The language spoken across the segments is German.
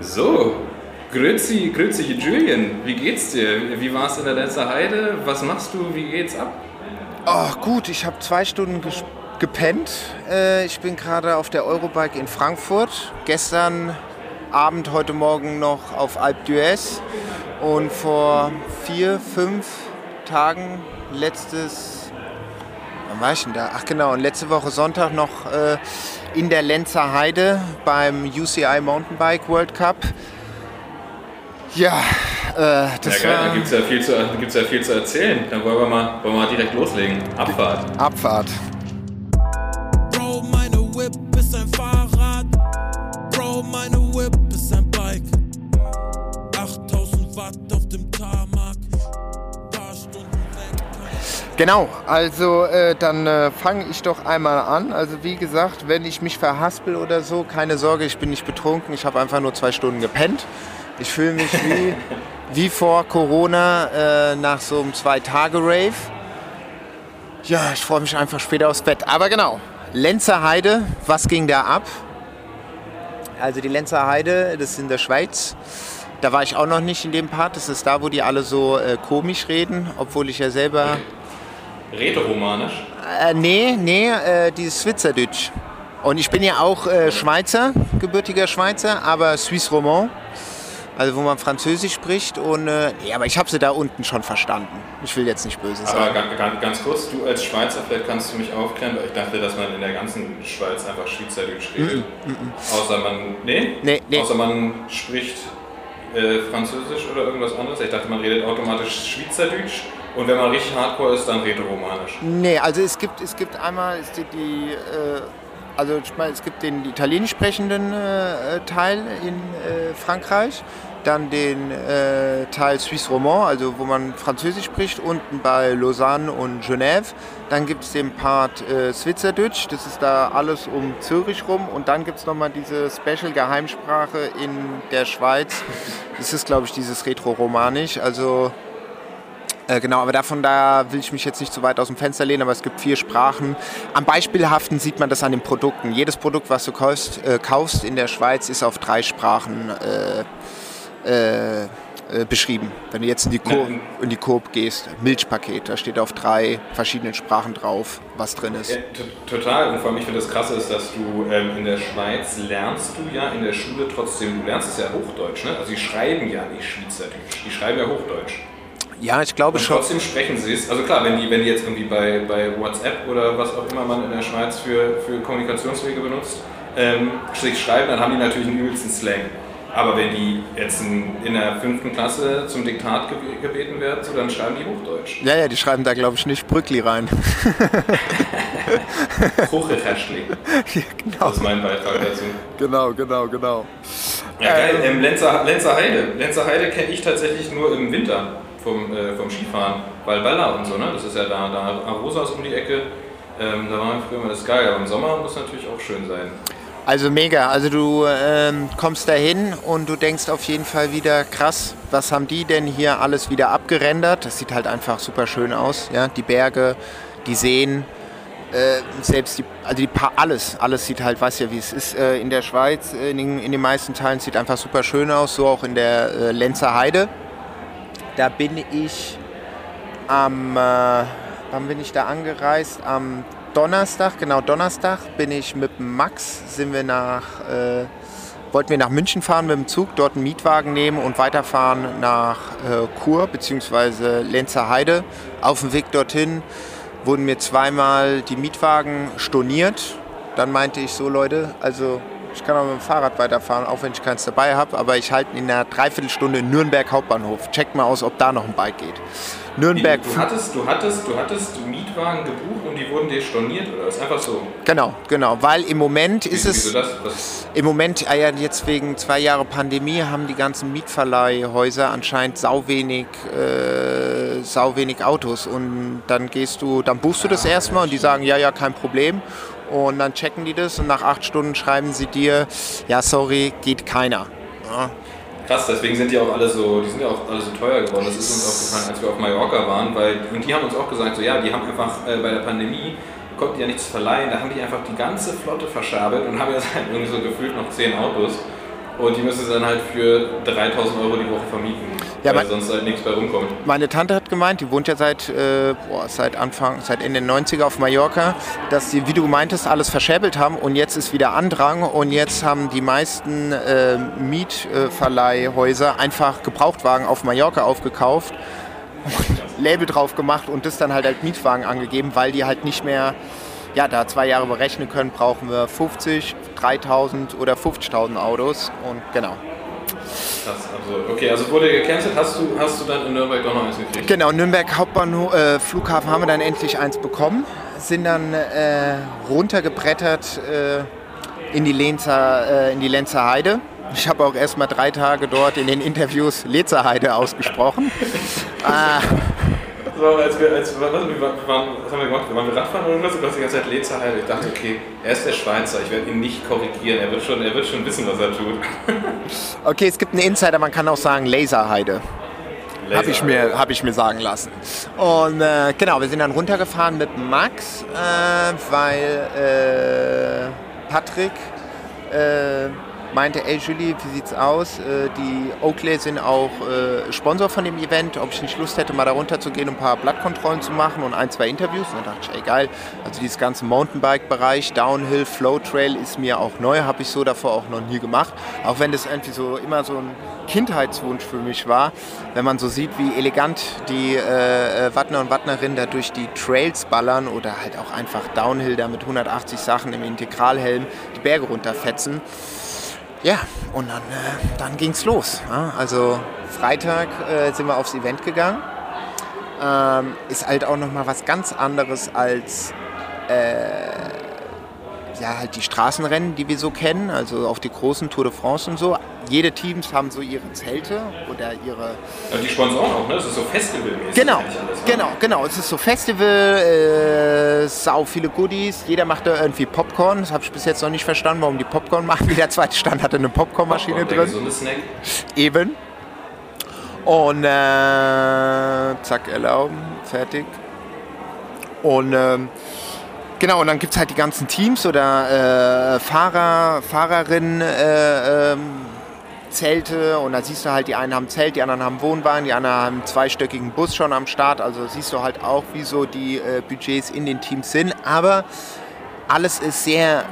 So, grüezi, grüezi Julian, wie geht's dir? Wie war's in der Lenzer Heide? Was machst du? Wie geht's ab? Oh, gut, ich habe zwei Stunden gepennt. Äh, ich bin gerade auf der Eurobike in Frankfurt. Gestern Abend, heute Morgen noch auf Alpe d'Huez. Und vor vier, fünf Tagen, letztes, wann war ich denn da? Ach genau, und letzte Woche Sonntag noch äh, in der Lenzer Heide beim UCI Mountainbike World Cup. Ja, äh, das ja, geil, da gibt es ja, viel zu, ja viel zu erzählen. Dann wollen wir mal, wollen wir mal direkt loslegen. Abfahrt. Abfahrt. Genau, also äh, dann äh, fange ich doch einmal an. Also wie gesagt, wenn ich mich verhaspel oder so, keine Sorge, ich bin nicht betrunken. Ich habe einfach nur zwei Stunden gepennt. Ich fühle mich wie, wie vor Corona äh, nach so einem Zwei-Tage-Rave. Ja, ich freue mich einfach später aufs Bett. Aber genau, Lenzer Heide, was ging da ab? Also die Lenzer Heide, das ist in der Schweiz. Da war ich auch noch nicht in dem Part. Das ist da, wo die alle so äh, komisch reden, obwohl ich ja selber Rätoromanisch? Äh, nee, nee, äh, dieses Schweizerdeutsch. Und ich bin ja auch äh, Schweizer, gebürtiger Schweizer, aber Suisse Romand. Also wo man Französisch spricht und äh, nee, aber ich habe sie da unten schon verstanden. Ich will jetzt nicht böse sein. Aber ganz, ganz, kurz, du als Schweizer, vielleicht kannst du mich aufklären, weil ich dachte, dass man in der ganzen Schweiz einfach Schweizerdeutsch redet. Mm -mm, mm Außer man, nee? Nee, nee. Außer man spricht äh, Französisch oder irgendwas anderes. Ich dachte, man redet automatisch Schweizerdeutsch und wenn man richtig hardcore ist, dann rätoromanisch. Nee, also es gibt, es gibt einmal die, die äh, also ich meine, es gibt den italienisch sprechenden äh, Teil in äh, Frankreich, dann den äh, Teil Suisse Romand, also wo man Französisch spricht, unten bei Lausanne und Genève. Dann gibt es den Part äh, Schweizerdeutsch, das ist da alles um Zürich rum. Und dann gibt es nochmal diese Special-Geheimsprache in der Schweiz. Das ist, glaube ich, dieses Retro-Romanisch. Also äh, genau, aber davon da will ich mich jetzt nicht zu weit aus dem Fenster lehnen, aber es gibt vier Sprachen. Am Beispielhaften sieht man das an den Produkten. Jedes Produkt, was du kaufst, äh, kaufst in der Schweiz, ist auf drei Sprachen äh, äh, beschrieben. Wenn du jetzt in die, Coop, in die Coop gehst, Milchpaket, da steht auf drei verschiedenen Sprachen drauf, was drin ist. Ja, total. Und vor allem, ich finde das Krasse ist, dass du ähm, in der Schweiz lernst du ja in der Schule trotzdem, du lernst es ja Hochdeutsch, ne? Also die schreiben ja nicht Schweizerdeutsch, die schreiben ja Hochdeutsch. Ja, ich glaube und schon. Trotzdem sprechen sie es. Also klar, wenn die, wenn die jetzt irgendwie bei, bei WhatsApp oder was auch immer man in der Schweiz für, für Kommunikationswege benutzt, ähm, schreiben, dann haben die natürlich einen übelsten Slang. Aber wenn die jetzt in, der fünften Klasse zum Diktat gebeten werden, so, dann schreiben die Hochdeutsch. Ja, ja, die schreiben da, glaube ich, nicht Brückli rein. Hochrecherchling. Ja, genau. Das ist mein Beitrag dazu. Genau, genau, genau. Ja, geil. Ähm, Lenzer, Lenzer Heide. Lenzer Heide kenne ich tatsächlich nur im Winter vom, äh, vom Skifahren. Valballa und so, ne? Das ist ja da, da Arosa ist um die Ecke. Ähm, da waren wir früher immer das geil, aber im Sommer muss natürlich auch schön sein. Also mega. Also du ähm, kommst da hin und du denkst auf jeden Fall wieder, krass, was haben die denn hier alles wieder abgerendert? Das sieht halt einfach super schön aus. Ja? Die Berge, die Seen, äh, selbst die, also die alles, alles sieht halt, weiß ja wie es ist äh, in der Schweiz, äh, in den, in den, meisten Teilen sieht einfach super schön aus, so auch in der äh, Lenzer Heide. Da bin ich am, äh, wann bin ich da angereist? Am Donnerstag, genau Donnerstag bin ich mit Max, sind wir nach, äh, wollten wir nach München fahren mit dem Zug, dort einen Mietwagen nehmen und weiterfahren nach äh, Chur bzw. Lenzer Heide. Auf dem Weg dorthin wurden mir zweimal die Mietwagen storniert. Dann meinte ich so, Leute, also ich kann auch mit dem Fahrrad weiterfahren, auch wenn ich keins dabei habe. Aber ich halte in einer Dreiviertelstunde in Nürnberg Hauptbahnhof. Checkt mal aus, ob da noch ein Bike geht. Nürnberg. Du hattest, du hattest, du hattest Mietwagen gebucht und die wurden dir storniert oder ist einfach so? Genau, genau, weil im Moment ist Wie, es. Das Im Moment, ah ja, jetzt wegen zwei Jahre Pandemie haben die ganzen Mietverleihhäuser anscheinend sau wenig, äh, sau wenig Autos und dann gehst du, dann buchst du das ah, erstmal und die sagen, ja, ja, kein Problem und dann checken die das und nach acht Stunden schreiben sie dir, ja sorry, geht keiner. Ja. Krass, deswegen sind die auch alle so, die sind ja auch alle so teuer geworden. Das ist uns aufgefallen, als wir auf Mallorca waren, weil und die haben uns auch gesagt, so ja, die haben einfach äh, bei der Pandemie konnten ja nichts verleihen, da haben die einfach die ganze Flotte verschabelt und haben halt irgendwie so gefühlt noch zehn Autos. Und die müssen sie dann halt für 3000 Euro die Woche vermieten, Ja, weil sonst halt nichts bei rumkommt. Meine Tante hat gemeint, die wohnt ja seit, äh, boah, seit Anfang, seit Ende der 90er auf Mallorca, dass sie, wie du meintest, alles verscherbelt haben und jetzt ist wieder Andrang und jetzt haben die meisten äh, Mietverleihhäuser einfach Gebrauchtwagen auf Mallorca aufgekauft und Label drauf gemacht und das dann halt als Mietwagen angegeben, weil die halt nicht mehr, ja, da zwei Jahre berechnen können, brauchen wir 50, 3000 oder 50.000 Autos und genau. Krass, also, okay, also wurde gecancelt, hast du, hast du dann in Nürnberg doch noch eins gekriegt? Genau, Nürnberg Hauptbahnhof, äh, Flughafen haben wir dann endlich eins bekommen, sind dann äh, runtergebrettert äh, in, die Lenzer, äh, in die Lenzer Heide. Ich habe auch erst mal drei Tage dort in den Interviews Lenzer Heide ausgesprochen. So, als wir, als, was, wir waren, was haben wir gemacht? Waren wir Radfahren oder was? Du hast die ganze Zeit Heide. Ich dachte, okay, er ist der Schweizer, ich werde ihn nicht korrigieren, er wird schon, er wird schon wissen, was er tut. okay, es gibt einen Insider, man kann auch sagen Laserheide. Habe ich, mir, hab ich mir sagen lassen. Und äh, genau, wir sind dann runtergefahren mit Max, äh, weil äh, Patrick äh, meinte, ey Julie, wie sieht's aus? Äh, die Oakley sind auch äh, Sponsor von dem Event, ob ich nicht Lust hätte, mal da runter zu gehen und ein paar Blattkontrollen zu machen und ein, zwei Interviews. Und dann dachte ich, ey geil, also dieses ganze Mountainbike-Bereich, Downhill, Flow Trail ist mir auch neu, habe ich so davor auch noch nie gemacht. Auch wenn das irgendwie so immer so ein Kindheitswunsch für mich war, wenn man so sieht, wie elegant die äh, äh, Wattner und Wattnerinnen da durch die Trails ballern oder halt auch einfach Downhill da mit 180 Sachen im Integralhelm die Berge runterfetzen. Ja, und dann, äh, dann ging's los. Ja? Also Freitag äh, sind wir aufs Event gegangen. Ähm, ist halt auch nochmal was ganz anderes als äh, ja, halt die Straßenrennen, die wir so kennen, also auch die großen Tour de France und so. Jede Teams haben so ihre Zelte oder ihre Und die Sponsoren auch, ne? Das ist so festivalmäßig. Genau, genau, genau. Es ist so Festival, äh, sau viele Goodies. Jeder macht da irgendwie Popcorn. Das habe ich bis jetzt noch nicht verstanden, warum die Popcorn machen. Jeder zweite Stand hatte eine Popcornmaschine der drin. gesunde Snack. Eben. Und äh, zack, erlauben, fertig. Und ähm, genau, und dann gibt es halt die ganzen Teams oder äh, Fahrer, Fahrerinnen, äh, ähm, Zelte und da siehst du halt, die einen haben Zelt, die anderen haben Wohnwagen, die anderen haben zweistöckigen Bus schon am Start. Also siehst du halt auch, wie so die äh, Budgets in den Teams sind. Aber alles ist sehr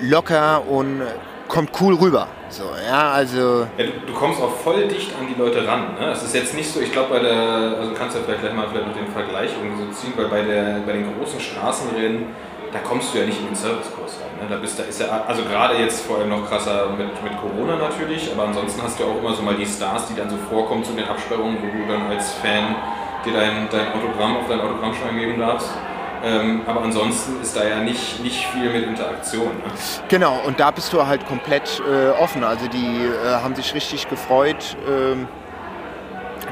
locker und kommt cool rüber. So, ja, also Ja, du, du kommst auch voll dicht an die Leute ran. Ne? Es ist jetzt nicht so, ich glaube bei der, also kannst du ja vielleicht gleich mal vielleicht mit dem Vergleich irgendwie so ziehen, weil bei, der, bei den großen Straßenrennen, da kommst du ja nicht in den Servicekurs rein. Ne? Da, bist, da ist ja, also gerade jetzt vor allem noch krasser mit, mit Corona natürlich, aber ansonsten hast du auch immer so mal die Stars, die dann so vorkommen zu den Absperrungen, wo du dann als Fan dir dein, dein Autogramm auf deinen Autogrammschein geben darfst. Ähm, aber ansonsten ist da ja nicht, nicht viel mit Interaktion. Ne? Genau, und da bist du halt komplett äh, offen. Also die äh, haben sich richtig gefreut. Ähm,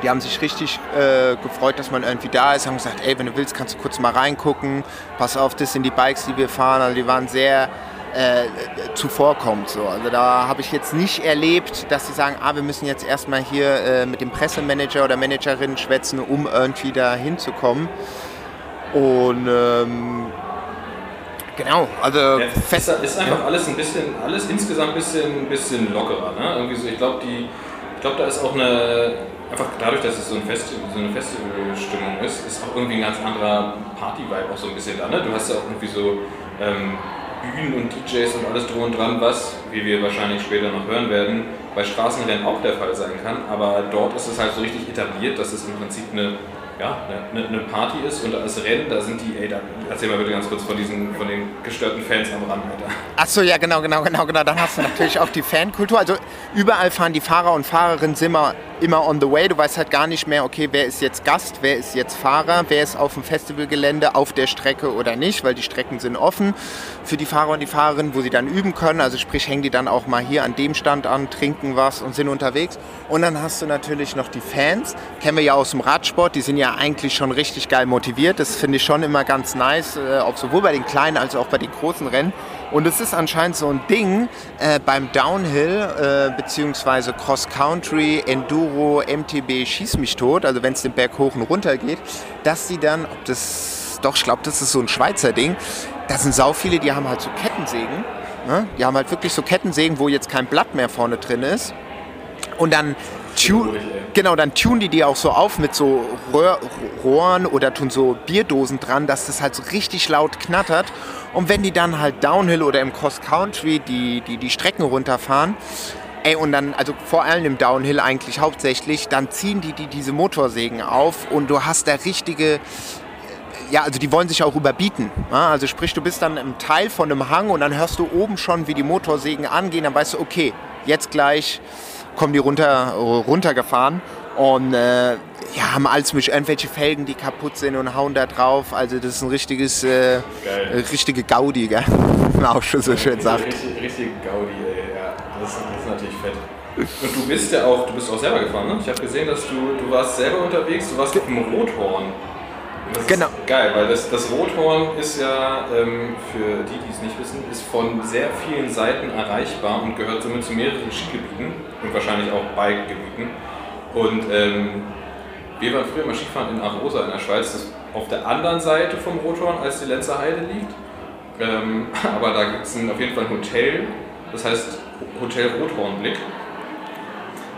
die haben sich richtig äh, gefreut, dass man irgendwie da ist. Haben gesagt, ey, wenn du willst, kannst du kurz mal reingucken. Pass auf, das sind die Bikes, die wir fahren. Also die waren sehr äh, zuvorkommend. So. Also da habe ich jetzt nicht erlebt, dass sie sagen, ah, wir müssen jetzt erstmal hier äh, mit dem Pressemanager oder Managerin schwätzen, um irgendwie da hinzukommen. Und ähm, genau, also Ja, fest. ist, ist einfach alles ein bisschen, alles insgesamt ein bisschen, bisschen lockerer. Ne? Irgendwie so, ich glaube, die, ich glaube, da ist auch eine, einfach dadurch, dass es so, ein Festival, so eine Festivalstimmung ist, ist auch irgendwie ein ganz anderer Party-Vibe auch so ein bisschen da. Ne? Du hast ja auch irgendwie so ähm, Bühnen und DJs und alles drum und dran, was, wie wir wahrscheinlich später noch hören werden, bei Straßenrennen auch der Fall sein kann. Aber dort ist es halt so richtig etabliert, dass es im Prinzip eine ja, eine, eine Party ist und da ist Rennen, da sind die, ey, da, erzähl mal bitte ganz kurz von diesen, von den gestörten Fans am Rand, Alter. Achso, ja, genau, genau, genau, genau. Dann hast du natürlich auch die Fankultur. Also überall fahren die Fahrer und Fahrerinnen immer, immer on the way. Du weißt halt gar nicht mehr, okay, wer ist jetzt Gast, wer ist jetzt Fahrer, wer ist auf dem Festivalgelände, auf der Strecke oder nicht, weil die Strecken sind offen für die Fahrer und die Fahrerinnen, wo sie dann üben können. Also sprich, hängen die dann auch mal hier an dem Stand an, trinken was und sind unterwegs. Und dann hast du natürlich noch die Fans, kennen wir ja aus dem Radsport, die sind ja eigentlich schon richtig geil motiviert. Das finde ich schon immer ganz nice, äh, sowohl bei den kleinen als auch bei den großen Rennen. Und es ist anscheinend so ein Ding äh, beim Downhill äh, beziehungsweise Cross Country, Enduro, MTB, Schieß mich tot, also wenn es den Berg hoch und runter geht, dass sie dann, ob das, doch, ich glaube, das ist so ein Schweizer Ding, da sind sau viele, die haben halt so Kettensägen Ne? Die haben halt wirklich so Kettensägen, wo jetzt kein Blatt mehr vorne drin ist. Und dann tun, genau, dann tunen die die auch so auf mit so Röhr, Rohren oder tun so Bierdosen dran, dass das halt so richtig laut knattert. Und wenn die dann halt Downhill oder im Cross Country die, die, die Strecken runterfahren, ey, und dann, also vor allem im Downhill eigentlich hauptsächlich, dann ziehen die, die diese Motorsägen auf und du hast da richtige, ja, also die wollen sich auch überbieten. Ja? Also sprich, du bist dann im Teil von einem Hang und dann hörst du oben schon, wie die Motorsägen angehen, dann weißt du, okay, jetzt gleich kommen die runter, runtergefahren und äh, ja, haben alles mit irgendwelche Felgen, die kaputt sind und hauen da drauf. Also das ist ein richtiges, äh, richtige Gaudi, gell? Wie man auch schon so schön sagt. Richtig, richtig Gaudi, ey. Ja, das, ist- das ist natürlich fett. Und du bist ja auch, du bist auch selber gefahren, ne? Ich habe gesehen, dass du, du warst selber unterwegs, du warst auf dem Rothorn. Das Genau. ist geil, weil das, das Rothorn ist ja, ähm, für die, die es nicht wissen, ist von sehr vielen Seiten erreichbar und gehört somit zu mehreren Skigebieten und wahrscheinlich auch Bikegebieten. Und ähm, wir waren früher mal Skifahren in Arosa in der Schweiz, das ist auf der anderen Seite vom Rothorn, als die Lenzer Heide liegt. Ähm, aber da gibt es auf jeden Fall ein Hotel, das heißt Hotel Rothornblick.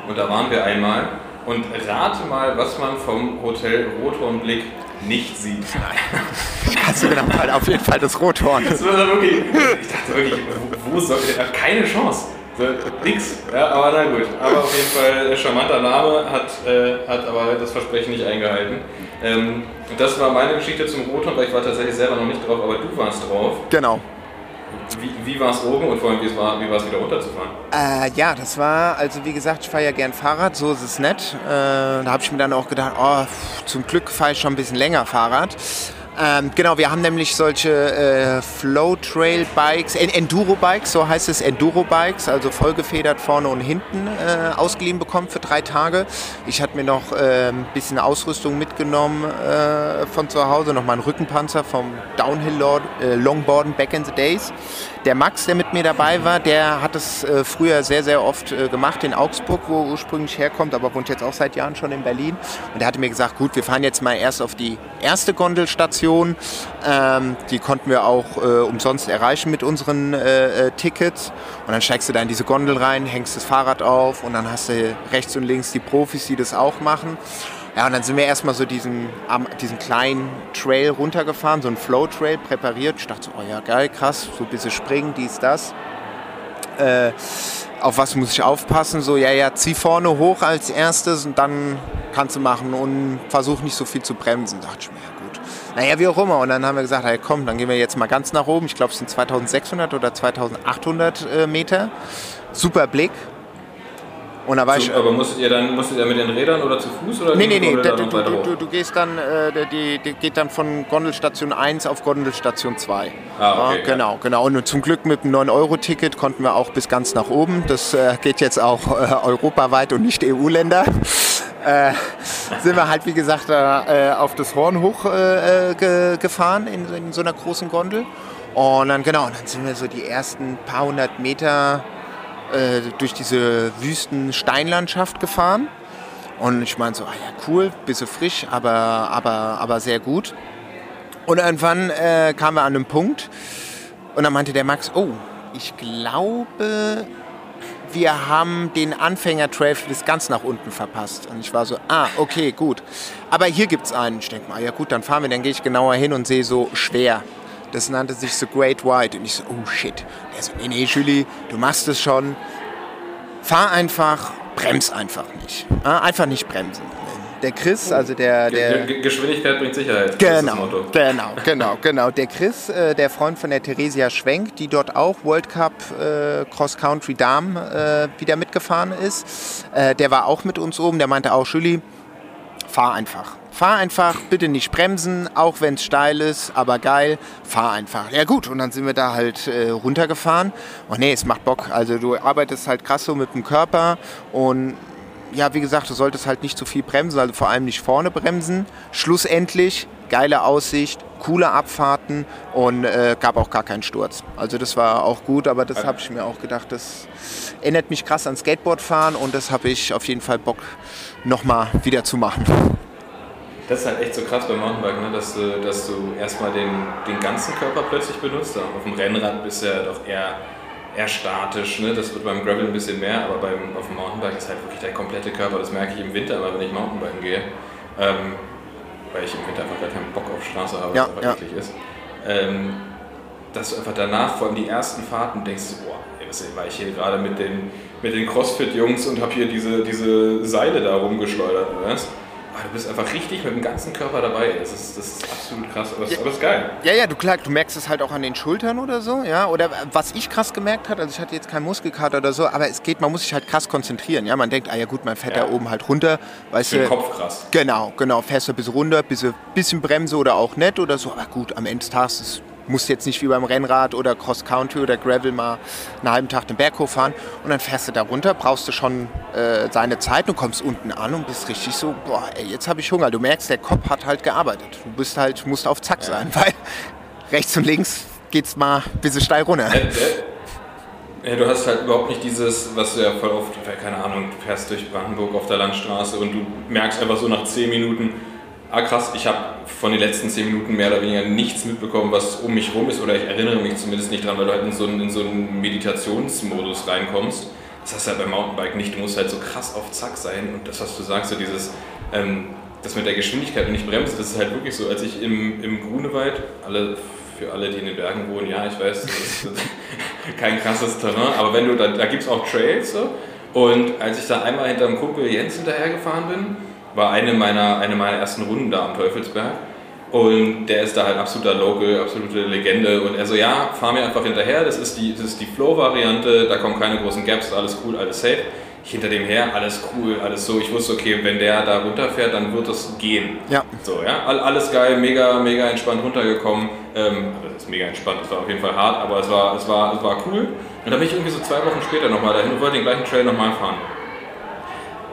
Und da waren wir einmal. Und rate mal, was man vom Hotel Rothornblick nicht sieht. Kannst du genau, halt auf jeden Fall das Rothorn. Das war wirklich, ich dachte wirklich, wo, wo soll der? Keine Chance. Nix. Ja, aber na gut. Aber auf jeden Fall äh, charmanter Name, hat, äh, hat aber das Versprechen nicht eingehalten. Ähm, das war meine Geschichte zum Rothorn, weil ich war tatsächlich selber noch nicht drauf, aber du warst drauf. Genau. Wie, wie war es oben und vor allem, wie war, wie war es wieder runterzufahren? Äh, ja, das war, also wie gesagt, ich fahre ja gern Fahrrad, so ist es nett. Äh, da habe ich mir dann auch gedacht, oh, zum Glück fahre ich schon ein bisschen länger Fahrrad. Ähm, genau, wir haben nämlich solche äh, Flow-Trail-Bikes, En- Enduro-Bikes, so heißt es, Enduro-Bikes, also vollgefedert vorne und hinten äh, ausgeliehen bekommen für drei Tage. Ich hatte mir noch äh, ein bisschen Ausrüstung mitgenommen äh, von zu Hause, noch mal einen Rückenpanzer vom Downhill Lord, äh, Back in the Days. Der Max, der mit mir dabei war, der hat es äh, früher sehr, sehr oft äh, gemacht in Augsburg, wo er ursprünglich herkommt, aber wohnt jetzt auch seit Jahren schon in Berlin. Und der hatte mir gesagt, gut, wir fahren jetzt mal erst auf die erste Gondelstation. Ähm, die konnten wir auch äh, umsonst erreichen mit unseren äh, äh, Tickets. Und dann steigst du da in diese Gondel rein, hängst das Fahrrad auf und dann hast du rechts und links die Profis, die das auch machen. Ja, und dann sind wir erstmal so diesen, diesen kleinen Trail runtergefahren, so einen Flow-Trail präpariert. Ich dachte so, oh ja, geil, krass, so ein bisschen springen, dies, das. Äh, auf was muss ich aufpassen? So, ja, ja, zieh vorne hoch als erstes und dann kannst du machen und versuch nicht so viel zu bremsen. Dachte ich mir, ja gut. Naja, wie auch immer. Und dann haben wir gesagt, hey, komm, dann gehen wir jetzt mal ganz nach oben. Ich glaube, es sind 2600 oder 2800 äh, Meter. Super Blick. Und da war ich, So, aber musstet ihr dann musstet ihr mit den Rädern oder zu Fuß oder Nee, nee, nee, da du, du, du, gehst dann, äh, die, die geht dann von Gondelstation 1 auf Gondelstation 2. Ah, okay, ja, genau, genau. Und zum Glück mit dem 9-Euro-Ticket konnten wir auch bis ganz nach oben. Das äh, geht jetzt auch äh, europaweit und nicht EU-Länder. Äh, sind wir halt, wie gesagt, äh, auf das Horn hoch äh, äh, ge gefahren in, in so einer großen Gondel. Und dann, genau, und dann sind wir so die ersten paar hundert Meter äh, durch diese wüsten Steinlandschaft gefahren. Und ich meine so, ah ja, cool, bisschen frisch, aber, aber, aber sehr gut. Und irgendwann äh, kamen wir an einen Punkt und dann meinte der Max, oh, ich glaube, wir haben den Anfänger-Trail bis ganz nach unten verpasst. Und ich war so, ah, okay, gut. Aber hier gibt es einen. Ich denke mal, ja gut, dann fahren wir, dann gehe ich genauer hin und sehe so schwer. Das nannte sich so Great White. Und ich so, oh shit. Der so, nee, nee, Julie, du machst es schon. Fahr einfach, brems einfach nicht. Ah, Einfach nicht bremsen. Der Chris, also der, der, Ge- Ge- Geschwindigkeit bringt Sicherheit. Genau, Motto. genau, genau, genau. Der Chris, äh, der Freund von der Theresia Schwenk, die dort auch World Cup äh, Cross Country Damen äh, wieder mitgefahren ist, äh, der war auch mit uns oben. Der meinte auch, Julie, fahr einfach. Fahr einfach, bitte nicht bremsen, auch wenn es steil ist, aber geil, fahr einfach. Ja gut, und dann sind wir da halt äh, runtergefahren. Und nee, es macht Bock. Also du arbeitest halt krass so mit dem Körper und ja, wie gesagt, du solltest halt nicht zu viel bremsen, also vor allem nicht vorne bremsen. Schlussendlich geile Aussicht, coole Abfahrten und äh, gab auch gar keinen Sturz. Also das war auch gut, aber das habe ich mir auch gedacht, das erinnert mich krass an Skateboardfahren und das habe ich auf jeden Fall Bock nochmal wieder zu machen. Das ist halt echt so krass beim Mountainbike, ne? dass, du, dass du erstmal den, den ganzen Körper plötzlich benutzt. Auf dem Rennrad bist du ja doch eher eher statisch. Ne? Das wird beim Gravel ein bisschen mehr, aber beim, auf dem Mountainbike ist halt wirklich der komplette Körper. Das merke ich im Winter immer, wenn ich Mountainbiken gehe. Ähm, weil ich im Winter einfach gar keinen Bock auf Straße habe, Ja, was ja. eklig ist. Ähm, dass du einfach danach, vor allem die ersten Fahrten, denkst du, boah, ey, was war ich hier gerade mit den, mit den Crossfit-Jungs und habe hier diese, diese Seile da rumgeschleudert, weißt Aber du bist einfach richtig mit dem ganzen Körper dabei. Das ist, das ist absolut krass, aber es aber es ist geil. Ja, ja, du, klar, du merkst es halt auch an den Schultern oder so, ja. Oder was ich krass gemerkt habe, also ich hatte jetzt keinen Muskelkater oder so, aber es geht, man muss sich halt krass konzentrieren, ja. Man denkt, ah ja gut, man fährt Ja. da oben halt runter, weißt den du. Kopf krass. Genau, genau, fährst du ein bisschen runter, bisschen, bisschen Bremse oder auch nicht oder so, aber gut, am Ende des Tages es musst jetzt nicht wie beim Rennrad oder Cross Country oder Gravel mal einen halben Tag den Berg hochfahren und dann fährst du da runter, brauchst du schon äh, seine Zeit, du kommst unten an und bist richtig so, boah, ey, jetzt habe ich Hunger. Du merkst, der Kopf hat halt gearbeitet. Du bist halt, musst auf Zack sein, weil rechts und links geht's mal ein bisschen steil runter. Äh, äh, Ja, du hast halt überhaupt nicht dieses, was du ja voll oft, keine Ahnung, du fährst durch Brandenburg auf der Landstraße und du merkst einfach so nach 10 Minuten, ah krass, ich habe von den letzten 10 Minuten mehr oder weniger nichts mitbekommen, was um mich rum ist, oder ich erinnere mich zumindest nicht dran, weil du halt in so einen, in so einen Meditationsmodus reinkommst. Das hast du halt beim Mountainbike nicht, du musst halt so krass auf Zack sein und das, was du sagst, so dieses, ähm, das mit der Geschwindigkeit und nicht bremsen, das ist halt wirklich so, als ich im, im Grunewald, alle, für alle, die in den Bergen wohnen, ja, ich weiß, das ist kein krasses Terrain, aber wenn du, da, da gibt es auch Trails so. Und als ich da einmal hinter dem Kumpel Jens hinterhergefahren bin, war eine meiner, eine meiner ersten Runden da am Teufelsberg. Und der ist da halt absoluter Local, absolute Legende. Und er so, ja, fahr mir einfach hinterher, das ist die, das ist die Flow-Variante, da kommen keine großen Gaps, alles cool, alles safe. Ich hinter dem her, alles cool, alles so. Ich wusste, okay, wenn der da runterfährt, dann wird es gehen. Ja. So, ja, all- alles geil, mega, mega entspannt runtergekommen. Ähm, also das ist mega entspannt, es war auf jeden Fall hart, aber es war, es war, es war cool. Und dann bin ich irgendwie so zwei Wochen später nochmal dahin und wollte den gleichen Trail nochmal fahren.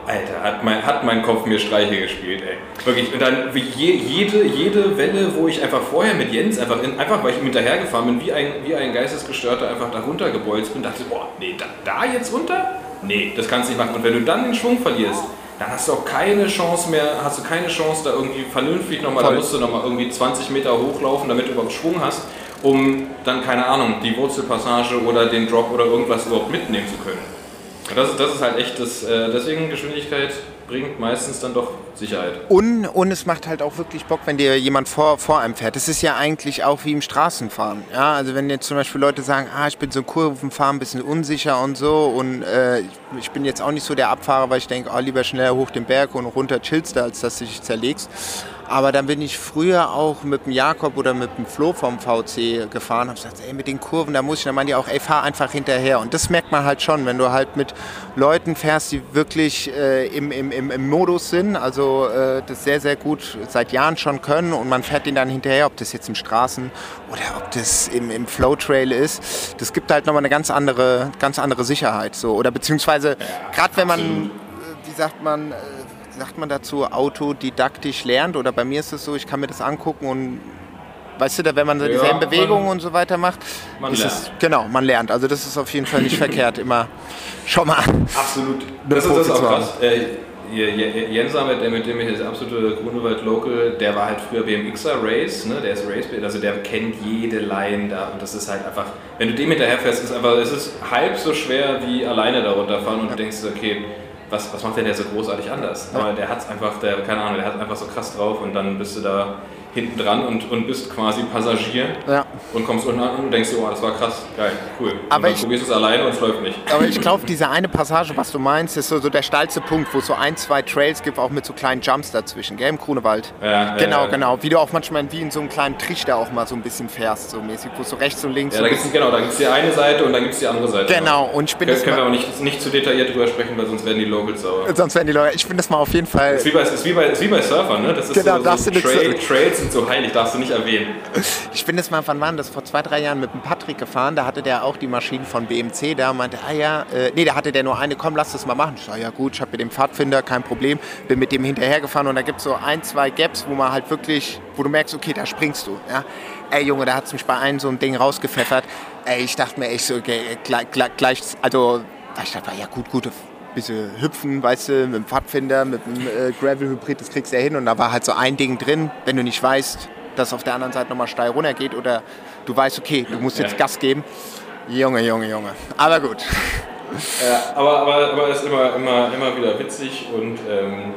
Alter, hat mein, hat mein Kopf mir Streiche gespielt, ey. Wirklich. Und dann wie je, jede, jede Welle, wo ich einfach vorher mit Jens, einfach, in, einfach weil ich ihm hinterhergefahren bin, wie ein, wie ein Geistesgestörter einfach da runtergebolzt bin, dachte ich, boah, nee, da, da jetzt runter? Nee, das kannst du nicht machen. Und wenn du dann den Schwung verlierst, dann hast du auch keine Chance mehr, hast du keine Chance da irgendwie vernünftig nochmal, da Voll. musst du nochmal irgendwie 20 Meter hochlaufen, damit du überhaupt Schwung hast, um dann, keine Ahnung, die Wurzelpassage oder den Drop oder irgendwas überhaupt mitnehmen zu können. Das, ist- das ist halt echt das, äh, deswegen Geschwindigkeit bringt meistens dann doch Sicherheit. Und, und es macht halt auch wirklich Bock, wenn dir jemand vor, vor einem fährt. Das ist ja eigentlich auch wie im Straßenfahren. Ja, also wenn jetzt zum Beispiel Leute sagen, ah, ich bin so im Kurvenfahren ein bisschen unsicher und so und äh, ich- ich bin jetzt auch nicht so der Abfahrer, weil ich denke, oh, lieber schneller hoch den Berg und runter chillst du, als dass du dich zerlegst. Aber dann bin ich früher auch mit dem Jakob oder mit dem Flo vom VC gefahren, habe gesagt, ey, mit den Kurven, da muss ich, dann meinen die auch, ey, fahr einfach hinterher. Und das merkt man halt schon, wenn du halt mit Leuten fährst, die wirklich äh, im, im, im, im Modus sind, also äh, das sehr, sehr gut seit Jahren schon können und man fährt denen dann hinterher, ob das jetzt im Straßen oder ob das im, im Flow-Trail ist. Das gibt halt nochmal eine ganz andere, ganz andere Sicherheit. So. Oder beziehungsweise, gerade wenn man, äh, wie sagt man, äh, sagt man dazu, autodidaktisch lernt oder bei mir ist es so, ich kann mir das angucken und weißt du, da, wenn man so Ja, dieselben man- Bewegungen und so weiter macht, man ist lernt. es, genau, man lernt. Also das ist auf jeden Fall nicht verkehrt, immer schon mal. Absolut. Das ist, das auch krass. Äh, J- J- Jensa, mit dem, mit dem ich das absolute Grunewald Local, der war halt früher BMXer Race, ne? der ist Race, also der kennt jede Line da und das ist halt einfach, wenn du dem hinterherfährst, ist einfach, es ist halb so schwer wie alleine da runterfahren und du denkst, okay, was, was macht denn der so großartig anders? Aber der hat es einfach, der, keine Ahnung, der hat einfach so krass drauf und dann bist du da hinten dran und, und bist quasi Passagier Ja. und kommst unten an und denkst oh, das war krass, geil, cool. Und Aber dann ich- probierst du es alleine und es läuft nicht. Aber ich glaube, diese eine Passage, was du meinst, ist so, so der steilste Punkt, wo es so ein, zwei Trails gibt, auch mit so kleinen Jumps dazwischen, gell, im Grunewald. Ja, Genau, äh, genau. Wie du auch manchmal wie in so einem kleinen Trichter auch mal so ein bisschen fährst, so mäßig, wo es so rechts und links Ja, so da ein gibt es genau, da gibt's die eine Seite und dann gibt es die andere Seite. Genau, und ich bin Können, das können wir aber nicht, nicht zu detailliert drüber sprechen, weil sonst werden die Locals sauer. sonst werden die Leute, ich finde das mal auf jeden Fall, Das ist wie bei, das ist wie bei, das ist wie bei Surfern, ne? Das ist Genau, so, so du nicht Trail, Trails sind so heilig, darfst du nicht erwähnen. ich bin das mal, wann waren das, vor zwei, drei Jahren mit dem Patrick gefahren, da hatte der auch die Maschinen von BMC da und meinte, ah ja, äh, nee, da hatte der nur eine, komm, lass das mal machen. Ich sag, ja gut, ich habe mit dem Pfadfinder, kein Problem, bin mit dem hinterhergefahren und da gibt es so ein, zwei Gaps, wo man halt wirklich, wo du merkst, okay, da springst du, ja. Ey Junge, da hat es mich bei einem so ein Ding rausgepfeffert. Ey, ich dachte mir echt so, okay, gleich, gleich, also, ich dachte, ja gut, gut, bisschen hüpfen, weißt du, mit dem Pfadfinder, mit dem äh, Gravel-Hybrid, das kriegst du ja hin und da war halt so ein Ding drin, wenn du nicht weißt, dass auf der anderen Seite nochmal steil runter geht oder du weißt, okay, du musst jetzt Ja. Gas geben. Junge, Junge, Junge. Aber gut. Ja, aber, aber, aber es ist immer, immer, immer wieder witzig und ähm,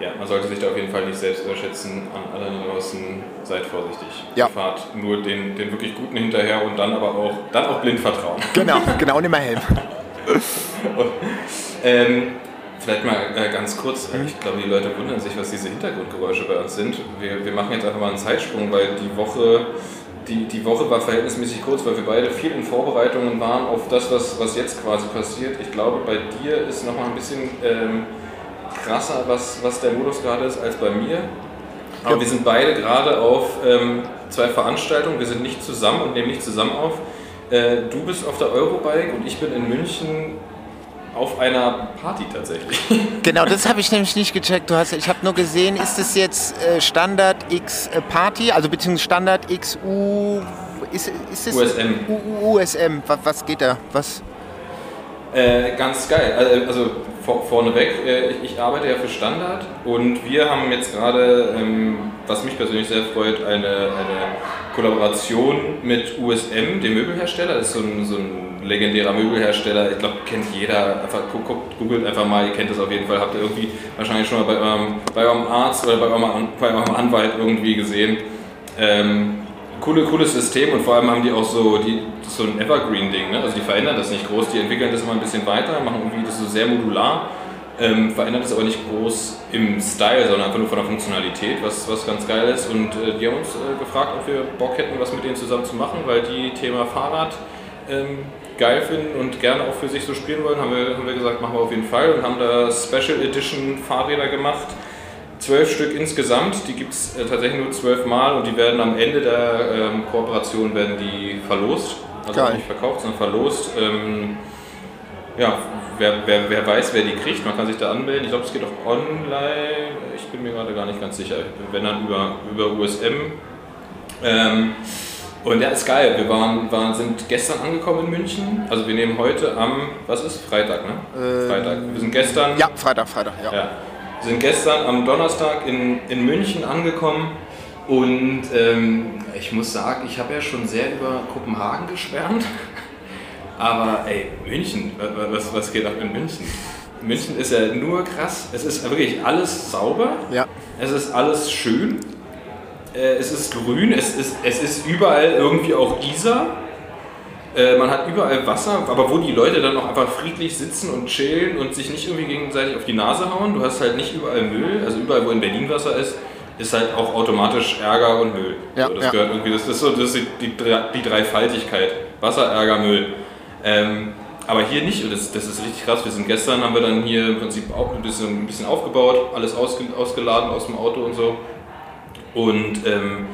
ja, man sollte sich da auf jeden Fall nicht selbst überschätzen. An alle da draußen, seid vorsichtig. Ja. Fahrt nur den, den wirklich Guten hinterher und dann aber auch, dann auch blind vertrauen. Genau, genau, und immer Ähm, vielleicht mal äh, ganz kurz, äh, ich glaube, die Leute wundern sich, was diese Hintergrundgeräusche bei uns sind. Wir, wir machen jetzt einfach mal einen Zeitsprung, weil die Woche, die, die Woche war verhältnismäßig kurz, weil wir beide viel in Vorbereitungen waren auf das, was, was jetzt quasi passiert. Ich glaube, bei dir ist noch mal ein bisschen ähm, krasser, was, was der Modus gerade ist, als bei mir. Aber Ja. wir sind beide gerade auf ähm, zwei Veranstaltungen. Wir sind nicht zusammen und nehmen nicht zusammen auf. Äh, du bist auf der Eurobike und ich bin in München auf einer Party tatsächlich. Genau, das habe ich nämlich nicht gecheckt. Du hast, ich habe nur gesehen, ist es jetzt äh, Standard X äh, Party, also beziehungsweise Standard X U. Ist, ist es USM. U, U, USM. Was, was geht da? Was? Äh, ganz geil. Also, also vor, vorneweg, äh, ich, ich arbeite ja für Standard und wir haben jetzt gerade, ähm, was mich persönlich sehr freut, eine, eine Kollaboration mit USM, dem Möbelhersteller. Das ist so ein, so ein legendärer Möbelhersteller. Ich glaube, kennt jeder. Einfach guckt, googelt einfach mal, ihr kennt das auf jeden Fall. Habt ihr irgendwie wahrscheinlich schon mal bei eurem, bei eurem Arzt oder bei eurem, bei eurem Anwalt irgendwie gesehen. Ähm, coole, cooles System und vor allem haben die auch so, die, so ein Evergreen-Ding, ne? also die verändern das nicht groß, die entwickeln das immer ein bisschen weiter, machen irgendwie das so sehr modular, ähm, verändern das aber nicht groß im Style, sondern einfach nur von der Funktionalität, was, was ganz geil ist und äh, die haben uns äh, gefragt, ob wir Bock hätten, was mit denen zusammen zu machen, weil die Thema Fahrrad ähm, geil finden und gerne auch für sich so spielen wollen, haben wir, haben wir gesagt, machen wir auf jeden Fall und haben da Special Edition Fahrräder gemacht, zwölf Stück insgesamt, die gibt es äh, tatsächlich nur zwölf Mal und die werden am Ende der ähm, Kooperation werden die verlost. Also Geil. nicht verkauft, sondern verlost. Ähm, ja, wer, wer, wer weiß, wer die kriegt, man kann sich da anmelden. Ich glaube, es geht auch online. Ich bin mir gerade gar nicht ganz sicher. Wenn dann über, über USM. Ähm, und ja, ist geil. Wir waren, waren, sind gestern angekommen in München. Also wir nehmen heute am, was ist? Freitag, ne? Freitag. Wir sind gestern. Ja, Freitag, Freitag, ja. Ja. Wir sind gestern am Donnerstag in, in München angekommen und ähm, ich muss sagen, ich habe ja schon sehr über Kopenhagen geschwärmt. Aber ey, München, wa- wa- was, was geht ab in München? München ist ja nur krass. Es ist wirklich alles sauber. Ja. Es ist alles schön. Äh, es ist grün. Es ist, es ist überall irgendwie auch Isar. Äh, man hat überall Wasser, aber wo die Leute dann auch einfach friedlich sitzen und chillen und sich nicht irgendwie gegenseitig auf die Nase hauen. Du hast halt nicht überall Müll. Also überall, wo in Berlin Wasser ist, ist halt auch automatisch Ärger und Müll. Ja, so, das ja. gehört irgendwie, das ist so das ist die, die, Dreifaltigkeit. Wasser, Ärger, Müll. Ähm, aber hier nicht, und das, das ist richtig krass. Wir sind gestern, haben wir dann hier im Prinzip auch ein bisschen, ein bisschen aufgebaut, alles ausge, ausgeladen aus dem Auto und so. Und ähm,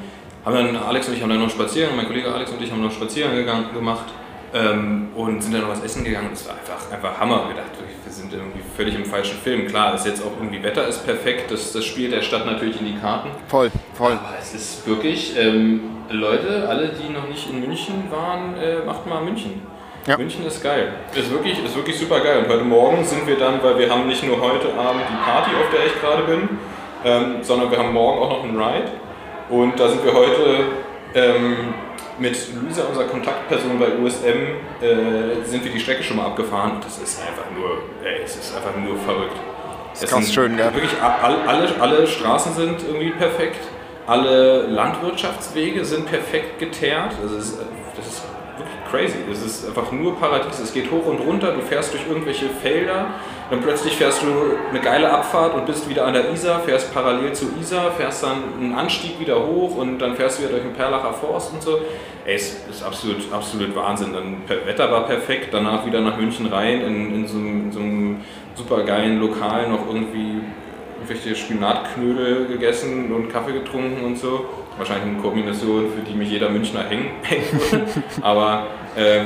haben dann, Alex und ich haben dann noch Spaziergang, mein Kollege Alex und ich haben noch Spaziergang gegangen, gemacht ähm, und sind dann noch was essen gegangen. Das war einfach, einfach Hammer. Wir dachten, wir sind irgendwie völlig im falschen Film. Klar, ist jetzt auch irgendwie Wetter ist perfekt, das, das spielt der Stadt natürlich in die Karten. Voll, voll. Aber es ist wirklich, ähm, Leute, alle, die noch nicht in München waren, äh, macht mal München. Ja. München ist geil. Ist wirklich, ist wirklich super geil. Und heute Morgen sind wir dann, weil wir haben nicht nur heute Abend die Party, auf der ich gerade bin, ähm, sondern wir haben morgen auch noch einen Ride. Und da sind wir heute ähm, mit Luisa, unserer Kontaktperson bei USM, äh, sind wir die Strecke schon mal abgefahren. Und das ist einfach nur, ey, es ist einfach nur verrückt. Es krass sind schön, ja. Wirklich a- all, alle, alle Straßen sind irgendwie perfekt. Alle Landwirtschaftswege sind perfekt geteert. Das ist, äh, das ist wirklich crazy. Es ist einfach nur Paradies. Es geht hoch und runter. Du fährst durch irgendwelche Felder. Dann plötzlich fährst du eine geile Abfahrt und bist wieder an der Isar, fährst parallel zu Isar, fährst dann einen Anstieg wieder hoch und dann fährst du wieder durch den Perlacher Forst und so. Ey, es ist absolut, absolut Wahnsinn. Dann Wetter war perfekt, danach wieder nach München rein in, in, so, in so einem super geilen Lokal noch irgendwie irgendwelche Spinatknödel gegessen und Kaffee getrunken und so. Wahrscheinlich eine Kombination, für die mich jeder Münchner hängen würde. Aber äh,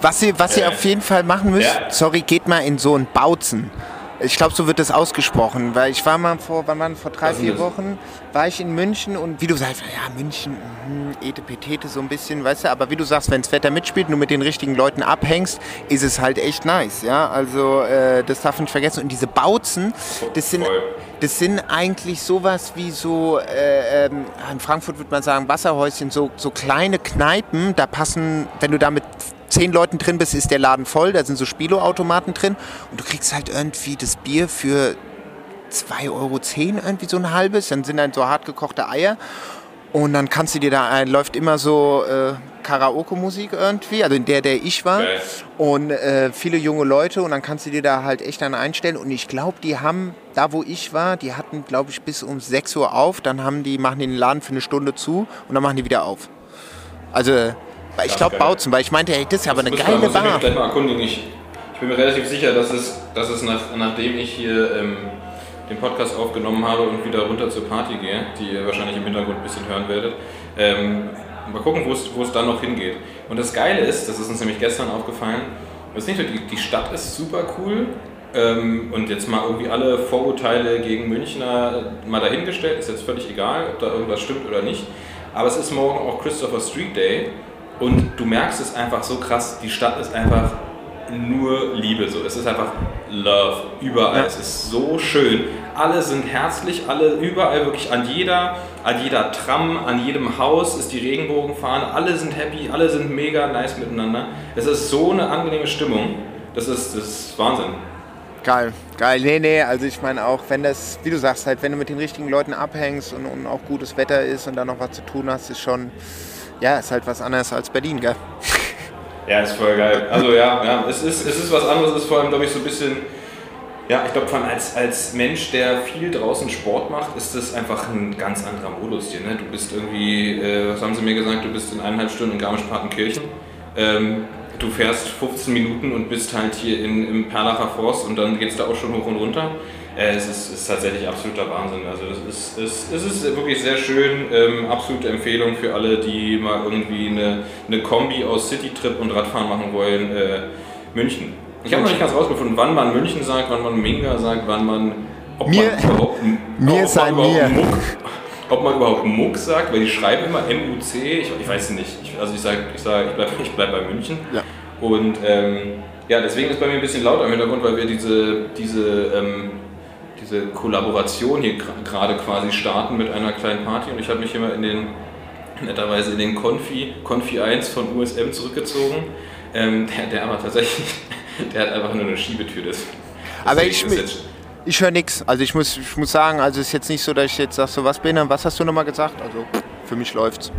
Was ihr, was ihr Äh. auf jeden Fall machen müsst, Ja. sorry, geht mal in so ein Bautzen. Ich glaube, so wird das ausgesprochen, weil ich war mal vor, wann waren vor drei, Was vier? Wochen, war ich in München und wie du sagst, ja, München, mhm, etepetete so ein bisschen, weißt du, aber wie du sagst, wenn das Wetter mitspielt und du mit den richtigen Leuten abhängst, ist es halt echt nice, ja, also äh, das darf man nicht vergessen und diese Bautzen, das sind, das sind eigentlich sowas wie so, äh, ähm, in Frankfurt würde man sagen, Wasserhäuschen, so, so kleine Kneipen, da passen, wenn du da mit zehn Leuten drin bist, ist der Laden voll, da sind so Spielautomaten drin und du kriegst halt irgendwie das Bier für 2,10 Euro irgendwie so ein halbes, dann sind dann so hart gekochte Eier und dann kannst du dir da, äh, läuft immer so äh, Karaoke-Musik irgendwie, also in der, der ich war. Geil. Und äh, viele junge Leute und dann kannst du dir da halt echt dann einstellen. Und ich glaube, die haben, da wo ich war, die hatten, glaube ich, bis um 6 Uhr auf. Dann haben die, machen die den Laden für eine Stunde zu und dann machen die wieder auf. Also, ich glaube. Bautzen, weil ich meinte, ey, das ist ja aber eine Muss geile ich Bar. gleich mal erkundigen. Ich, ich bin mir relativ sicher, dass es, dass es nach, nachdem ich hier ähm, den Podcast aufgenommen habe und wieder runter zur Party gehe, die ihr wahrscheinlich im Hintergrund ein bisschen hören werdet, ähm, mal gucken, wo es, wo es dann noch hingeht. Und das Geile ist, das ist uns nämlich gestern aufgefallen, das ist nicht nur, die, die Stadt ist super cool ähm, und jetzt mal irgendwie alle Vorurteile gegen Münchner mal dahingestellt, ist jetzt völlig egal, ob da irgendwas stimmt oder nicht. Aber es ist morgen auch Christopher Street Day und du merkst es einfach so krass, die Stadt ist einfach nur Liebe so. Es ist einfach Love überall. Ja. Es ist so schön. Alle sind herzlich, alle überall wirklich an jeder, an jeder Tram, an jedem Haus ist die Regenbogenfahne. Alle sind happy, alle sind mega nice miteinander. Es ist so eine angenehme Stimmung. Das ist, das ist Wahnsinn. Geil, geil. Nee, nee, also ich meine auch, wenn das, wie du sagst, halt, wenn du mit den richtigen Leuten abhängst und, und auch gutes Wetter ist und dann noch was zu tun hast, ist schon, ja, ist halt was anderes als Berlin, gell? Ja, ist voll geil. Also ja, ja es, ist, es ist was anderes, es ist vor allem, glaube ich, so ein bisschen, ja, ich glaube, als, als Mensch, der viel draußen Sport macht, ist das einfach ein ganz anderer Modus hier. Ne? Du bist irgendwie, äh, was haben sie mir gesagt, du bist in eineinhalb Stunden in Garmisch-Partenkirchen. Ähm, du fährst 15 Minuten und bist halt hier in, im Perlacher Forst und dann geht es da auch schon hoch und runter. Äh, es ist, ist tatsächlich absoluter Wahnsinn. Also es ist, es, es ist wirklich sehr schön. Ähm, absolute Empfehlung für alle, die mal irgendwie eine, eine Kombi aus Citytrip und Radfahren machen wollen. Äh, München. Ich habe noch nicht ganz rausgefunden, wann man München sagt, wann man Minga sagt, wann man. Ob Mir- man überhaupt, mir ob sei man überhaupt mir. Muck, ob man überhaupt Muck sagt, weil die schreiben immer MUC. Ich, ich weiß es nicht. Ich, also ich sage, ich, sag, ich bleibe ich bleib bei München. Ja. Und ähm, ja, deswegen ist bei mir ein bisschen lauter im Hintergrund, weil wir diese, diese, ähm, diese Kollaboration hier gerade quasi starten mit einer kleinen Party. Und ich habe mich immer in den, netterweise in den Konfi, Konfi 1 von USM zurückgezogen. Ähm, der, der aber tatsächlich, der hat einfach nur eine Schiebetür. Das, Aber ich, jetzt- ich höre nichts. Also ich muss, ich muss sagen, also es ist jetzt nicht so, dass ich jetzt sage, so was bin, was hast du nochmal gesagt? Also für mich läuft's.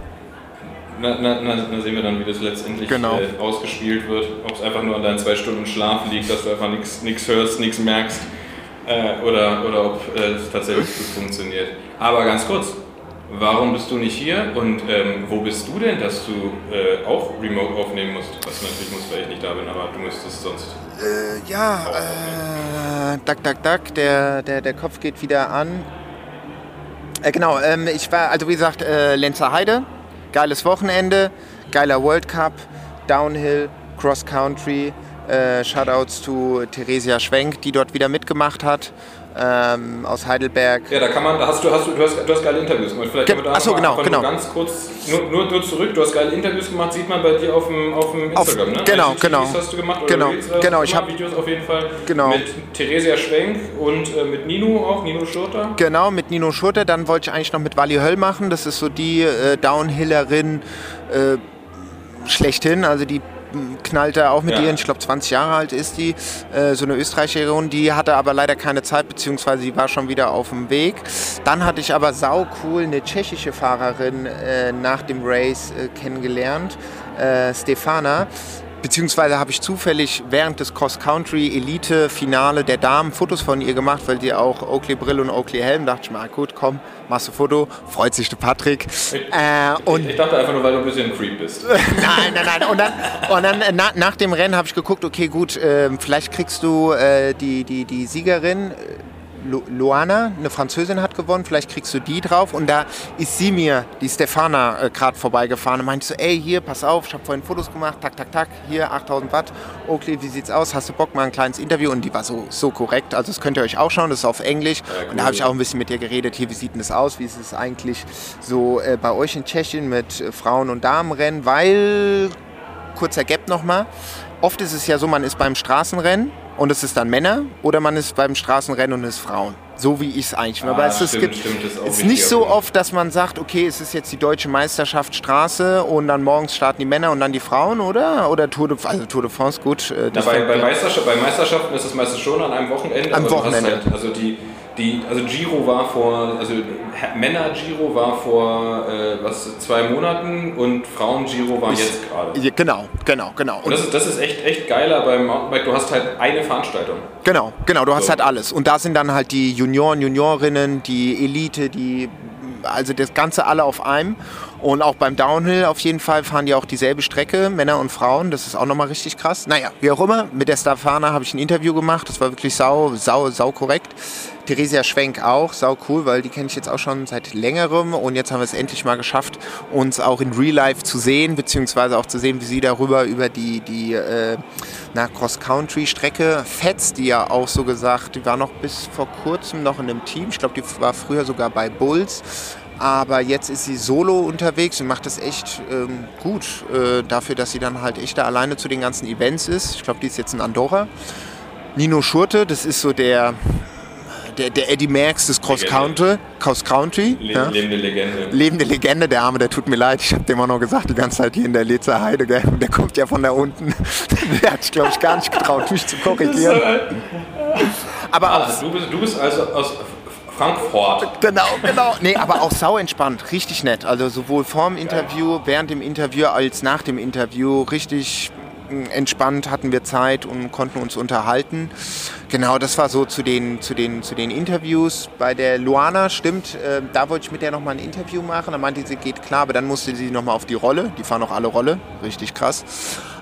Na, na, na, na sehen wir dann, wie das letztendlich Genau. äh, ausgespielt wird. Ob es einfach nur an deinen zwei Stunden Schlaf liegt, dass du einfach nichts hörst, nichts merkst. Äh, oder, oder ob äh, es tatsächlich gut funktioniert. Aber ganz kurz, warum bist du nicht hier und ähm, wo bist du denn, dass du äh, auch remote aufnehmen musst? Was natürlich musst, weil ich nicht da bin, aber du müsstest sonst. Äh, ja, äh, dack, dack, dack, der, der, der Kopf geht wieder an. Äh, genau, ähm, ich war, also wie gesagt, äh, Lenzer Heide, geiles Wochenende, geiler World Cup, Downhill, Cross Country, äh, Shoutouts zu Theresia Schwenk, die dort wieder mitgemacht hat, ähm, aus Heidelberg. Ja, da kann man, da hast du, hast du, du hast, du hast geile Interviews gemacht. Vielleicht Ge- können wir da ach so, noch mal genau, genau. Nur ganz kurz, nur, nur, nur zurück, du hast geile Interviews gemacht, sieht man bei dir auf dem, auf dem Auf- Instagram, ne? genau, IGTVs genau. hast du gemacht oder Genau, Reels, hast genau, ich gemacht, hab- Videos auf jeden Fall. Genau. Mit Theresia Schwenk und äh, mit Nino auch, Nino Schurter. Genau, mit Nino Schurter. Dann wollte ich eigentlich noch mit Wally Höll machen. Das ist so die äh, Downhillerin äh, schlechthin. Also die knallt da auch mit Ja. ihren, ich glaube 20 Jahre alt ist die, äh, so eine Österreicherin. Die hatte aber leider keine Zeit, beziehungsweise sie war schon wieder auf dem Weg. Dann hatte ich aber sau cool eine tschechische Fahrerin äh, nach dem Race äh, kennengelernt, äh, Stefana. Beziehungsweise habe ich zufällig während des Cross-Country-Elite-Finale der Damen Fotos von ihr gemacht, weil die auch Oakley-Brille und Oakley-Helm. Dachte ich mal, gut, komm, machst du Foto. Freut sich der Patrick. Äh, und Ich dachte einfach nur, weil du ein bisschen ein Creep bist. nein, nein, nein. Und dann, und dann äh, na, nach dem Rennen habe ich geguckt, okay, gut, ähm, vielleicht kriegst du äh, die, die, die Siegerin. Lu- Luana, eine Französin, hat gewonnen. Vielleicht kriegst du die drauf. Und da ist sie mir, die Stefana, äh, gerade vorbeigefahren und meinte so: Ey, hier, pass auf, ich habe vorhin Fotos gemacht. Tak, tak, tak. Hier, 8000 Watt. Oakley, wie sieht's aus? Hast du Bock, mal ein kleines Interview? Und die war so, so korrekt. Also, das könnt ihr euch auch schauen. Das ist auf Englisch. cool. Und da habe ich auch ein bisschen mit ihr geredet. Hier, wie sieht denn das aus? Wie ist es eigentlich so äh, bei euch in Tschechien mit äh, Frauen- und Damenrennen? Weil kurzer Gap nochmal. Oft ist es ja so, man ist beim Straßenrennen und es ist dann Männer oder man ist beim Straßenrennen und es ist Frauen. So wie ich es eigentlich Ah, Aber es ist, stimmt, gibt, stimmt, ist ist nicht so oft, dass man sagt, okay, es ist jetzt die deutsche Meisterschaft Straße und dann morgens starten die Männer und dann die Frauen, oder? Oder Tour de, also Tour de France, gut. äh, Na, das bei, bei, Meisterschaft, bei Meisterschaften ist es meistens schon an einem Wochenende. Am Wochenende. Halt, also die, die, also Giro war vor, also Männer Giro war vor äh, was zwei Monaten und Frauen Giro war jetzt gerade. Genau, genau, genau. Und das ist, das ist echt, echt geiler beim Mountainbike. Du hast halt eine Veranstaltung. Genau, genau, du hast So. halt alles. Und da sind dann halt die Junioren, Juniorinnen, die Elite, die, also das Ganze alle auf einem. Und auch beim Downhill auf jeden Fall fahren die auch dieselbe Strecke, Männer und Frauen. Das ist auch nochmal richtig krass. Naja, wie auch immer, mit der Stafana habe ich ein Interview gemacht. Das war wirklich sau, sau, sau korrekt. Theresia Schwenk auch, sau cool, weil die kenne ich jetzt auch schon seit längerem. Und jetzt haben wir es endlich mal geschafft, uns auch in Real Life zu sehen, beziehungsweise auch zu sehen, wie sie darüber über die, die äh, Cross-Country-Strecke fetzt, die ja auch so gesagt, die war noch bis vor kurzem noch in einem Team. Ich glaube, die war früher sogar bei Bulls. Aber jetzt ist sie solo unterwegs und macht das echt ähm, gut, äh, dafür, dass sie dann halt echt da alleine zu den ganzen Events ist. Ich glaube, die ist jetzt in Andorra. Nino Schurte, das ist so der, der, der Eddie Merckx des Cross-Country. Cross -Country, Le ja Lebende Legende. lebende Legende, der Arme, der tut mir leid. Ich habe dem auch noch gesagt, die ganze Zeit hier in der Lezer Heide, gell? Der kommt ja von da unten. Der hat sich, glaube ich, gar nicht getraut, mich zu korrigieren. Aber Ah, du, bist, du bist also aus Frankfurt. genau, genau. Nee, aber auch sau entspannt, richtig nett. Also sowohl vorm Interview, während dem Interview als nach dem Interview richtig mh, entspannt hatten wir Zeit und konnten uns unterhalten. Genau, das war so zu den, zu den, zu den Interviews. Bei der Luana, stimmt, äh, da wollte ich mit der nochmal ein Interview machen. Da meinte sie, geht klar, aber dann musste sie nochmal auf die Rolle. Die fahren auch alle Rolle, richtig krass.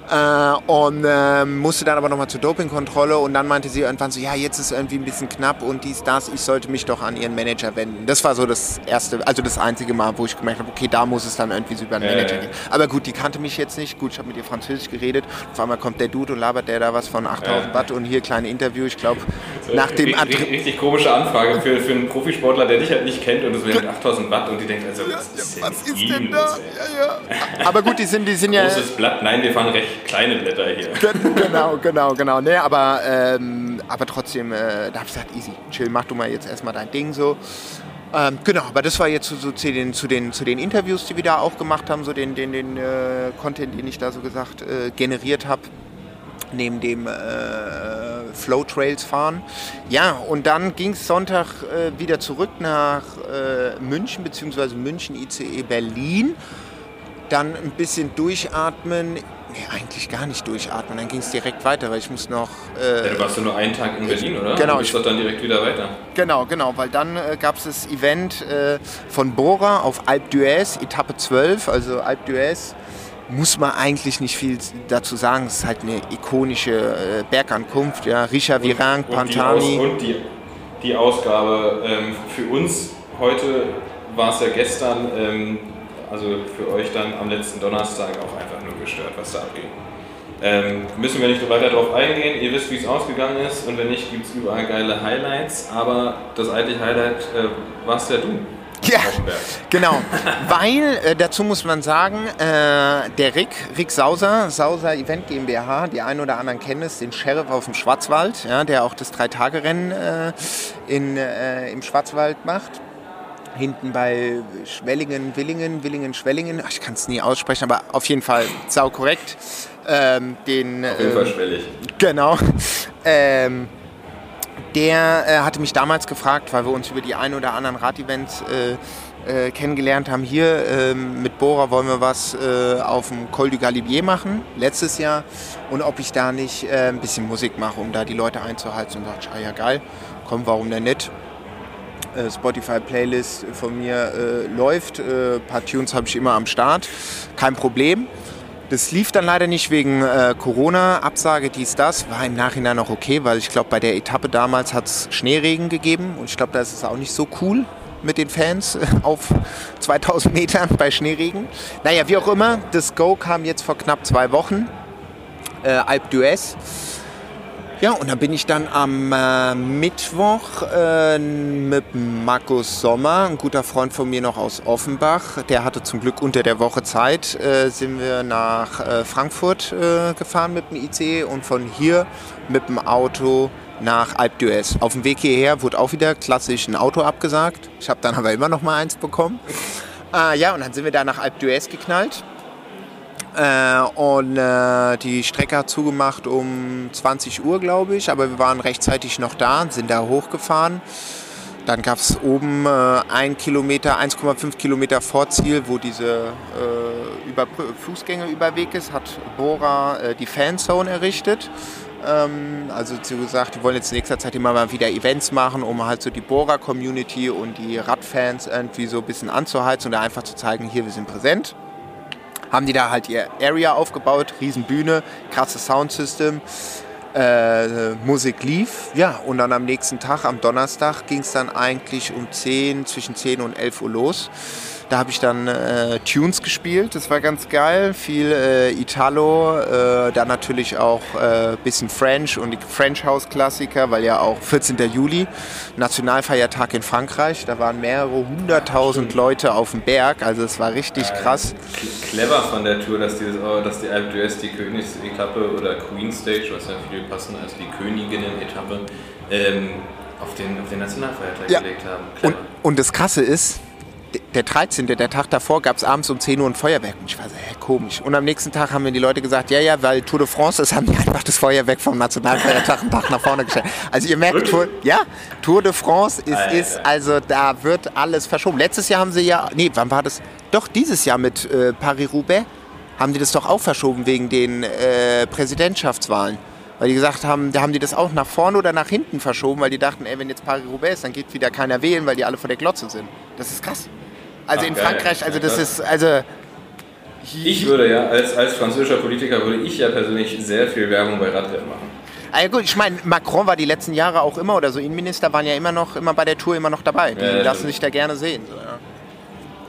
Äh, und ähm, musste dann aber nochmal zur Dopingkontrolle und dann meinte sie irgendwann so, ja, jetzt ist irgendwie ein bisschen knapp und dies, das, ich sollte mich doch an ihren Manager wenden. Das war so das erste, also das einzige Mal, wo ich gemerkt habe, okay, da muss es dann irgendwie so über den Manager gehen. Aber gut, die kannte mich jetzt nicht. Gut, ich habe mit ihr Französisch geredet. Auf einmal kommt der Dude und labert der da was von 8000 Ja. Watt und hier kleine Interview. Ich glaube, nach dem richtig, richtig, komische Anfrage für, für einen Profisportler, der dich halt nicht kennt und es wären 8000 Watt und die denkt, also was ist denn, was ist mit denn da? Ja, ja. Aber gut, die sind, die sind ja. Großes Blatt, nein, wir fahren recht kleine Blätter hier. Gen- genau, genau, genau. Nee, aber, ähm, aber trotzdem, äh, da habe ich gesagt, easy, chill, mach du mal jetzt erstmal dein Ding so. Ähm, genau, aber das war jetzt so, so zu, den, zu, den, zu den Interviews, die wir da auch gemacht haben, so den, den, den äh, Content, den ich da so gesagt äh, generiert habe, neben dem äh, Flow Trails fahren. Ja, und dann ging es Sonntag äh, wieder zurück nach äh, München, beziehungsweise München ICE Berlin dann ein bisschen durchatmen. Nee, eigentlich gar nicht durchatmen. Dann ging es direkt weiter, weil ich muss noch. Äh, Ja, du warst ja nur einen Tag in Berlin, oder? Genau, Du bist ich- doch dann direkt wieder weiter. genau, genau, weil dann äh, gab es das Event äh, von Bora auf Alpe d'Huez, Etappe 12. Also Alpe d'Huez muss man eigentlich nicht viel dazu sagen. Es ist halt eine ikonische äh, Bergankunft. Ja, Richa Virang, die, Pantani. Aus, und die, die Ausgabe ähm, für uns heute war es ja gestern, ähm, also für euch dann am letzten Donnerstag auch einfach nur gestört, was da abging. Ähm, müssen wir nicht weiter darauf eingehen. Ihr wisst, wie es ausgegangen ist und wenn nicht, gibt es überall geile Highlights. Aber das eigentliche Highlight äh, warst ja du. Ja, genau. Weil, äh, dazu muss man sagen, äh, der Rick, Rick Sauser, Sauser Event GmbH, die einen oder anderen kennen es, den Sheriff aus dem Schwarzwald, ja, der auch das Drei-Tage-Rennen äh, in, äh, im Schwarzwald macht. Hinten bei Schwellingen, Willingen, Willingen, Schwellingen, Ach, ich kann es nie aussprechen, aber auf jeden Fall sau korrekt. Ähm, den, Auf jeden Fall ähm, schwellig. Genau. Ähm, der äh, hatte mich damals gefragt, weil wir uns über die ein oder anderen Radevents äh, äh, kennengelernt haben. Hier ähm, mit Bora wollen wir was äh, auf dem Col du Galibier machen, letztes Jahr. Und ob ich da nicht äh, ein bisschen Musik mache, um da die Leute einzuhalten. Und dachte ah ja geil, komm, warum denn nicht? Äh, Spotify-Playlist von mir läuft. Ein paar Tunes habe ich immer am Start. Kein Problem. Das lief dann leider nicht wegen äh, Corona, Absage, dies, das. War im Nachhinein auch okay, weil ich glaube, bei der Etappe damals hat es Schneeregen gegeben und ich glaube, da ist es auch nicht so cool mit den Fans auf 2000 Metern bei Schneeregen. Naja, wie auch immer, das Go kam jetzt vor knapp zwei Wochen. Äh, Alpe d'Huez. Ja, und dann bin ich dann am äh, Mittwoch äh, mit Markus Sommer, ein guter Freund von mir noch aus Offenbach, der hatte zum Glück unter der Woche Zeit, äh, sind wir nach äh, Frankfurt äh, gefahren mit dem IC und von hier mit dem Auto nach Alpe d'Huez. Auf dem Weg hierher wurde auch wieder klassisch ein Auto abgesagt. Ich habe dann aber immer noch mal eins bekommen. Äh, ja, und dann sind wir da nach Alpe d'Huez geknallt. Äh, und äh, die Strecke hat zugemacht um 20 Uhr, glaube ich. Aber wir waren rechtzeitig noch da sind da hochgefahren. Dann gab es oben äh, ein Kilometer, 1,5 Kilometer vor Ziel, wo diese äh, über Fußgängerüberweg ist, hat Bora äh, die Fanzone errichtet. Ähm, also sie gesagt, die wollen jetzt in nächster Zeit immer mal wieder Events machen, um halt so die Bora-Community und die Radfans irgendwie so ein bisschen anzuheizen und einfach zu zeigen, hier, wir sind präsent haben die da halt ihr Area aufgebaut, Riesenbühne, krasses Soundsystem äh, Musik lief. Ja, und dann am nächsten Tag, am Donnerstag, ging es dann eigentlich um 10, zwischen 10 und 11 Uhr los. Da habe ich dann äh, Tunes gespielt, das war ganz geil. Viel äh, Italo, äh, dann natürlich auch ein äh, bisschen French und die French House Klassiker, weil ja auch 14. Juli, Nationalfeiertag in Frankreich, da waren mehrere hunderttausend Leute auf dem Berg, also es war richtig krass. Clever von der Tour, dass, dieses, oh, dass die Alpe d'Huez die Königsetappe oder Queen Stage, was ja viel passen als die Königinnen-Etappe, ähm, auf, den, auf den Nationalfeiertag ja. gelegt haben. Und, und das Krasse ist, der 13., der Tag davor, gab es abends um 10 Uhr ein Feuerwerk. Und ich war so, hä, komisch. Und am nächsten Tag haben mir die Leute gesagt, ja, ja, weil Tour de France ist, haben die einfach das Feuerwerk vom Nationalfeiertag einen Tag nach vorne gestellt. Also ihr merkt, Tour, ja, Tour de France ist, ist, also da wird alles verschoben. Letztes Jahr haben sie ja, nee, wann war das? Doch, dieses Jahr mit äh, Paris-Roubaix haben die das doch auch verschoben wegen den äh, Präsidentschaftswahlen. Weil die gesagt haben, da haben die das auch nach vorne oder nach hinten verschoben, weil die dachten, ey, wenn jetzt Paris-Roubaix ist, dann geht wieder keiner wählen, weil die alle vor der Glotze sind. Das ist krass. Also Ach, in geil. Frankreich, also das ist, also... Ich würde ja, als, als französischer Politiker würde ich ja persönlich sehr viel Werbung bei Radrennen machen. Ja gut, ich meine, Macron war die letzten Jahre auch immer, oder so Innenminister waren ja immer noch, immer bei der Tour immer noch dabei. Die ja, lassen sich da gerne sehen. So, ja.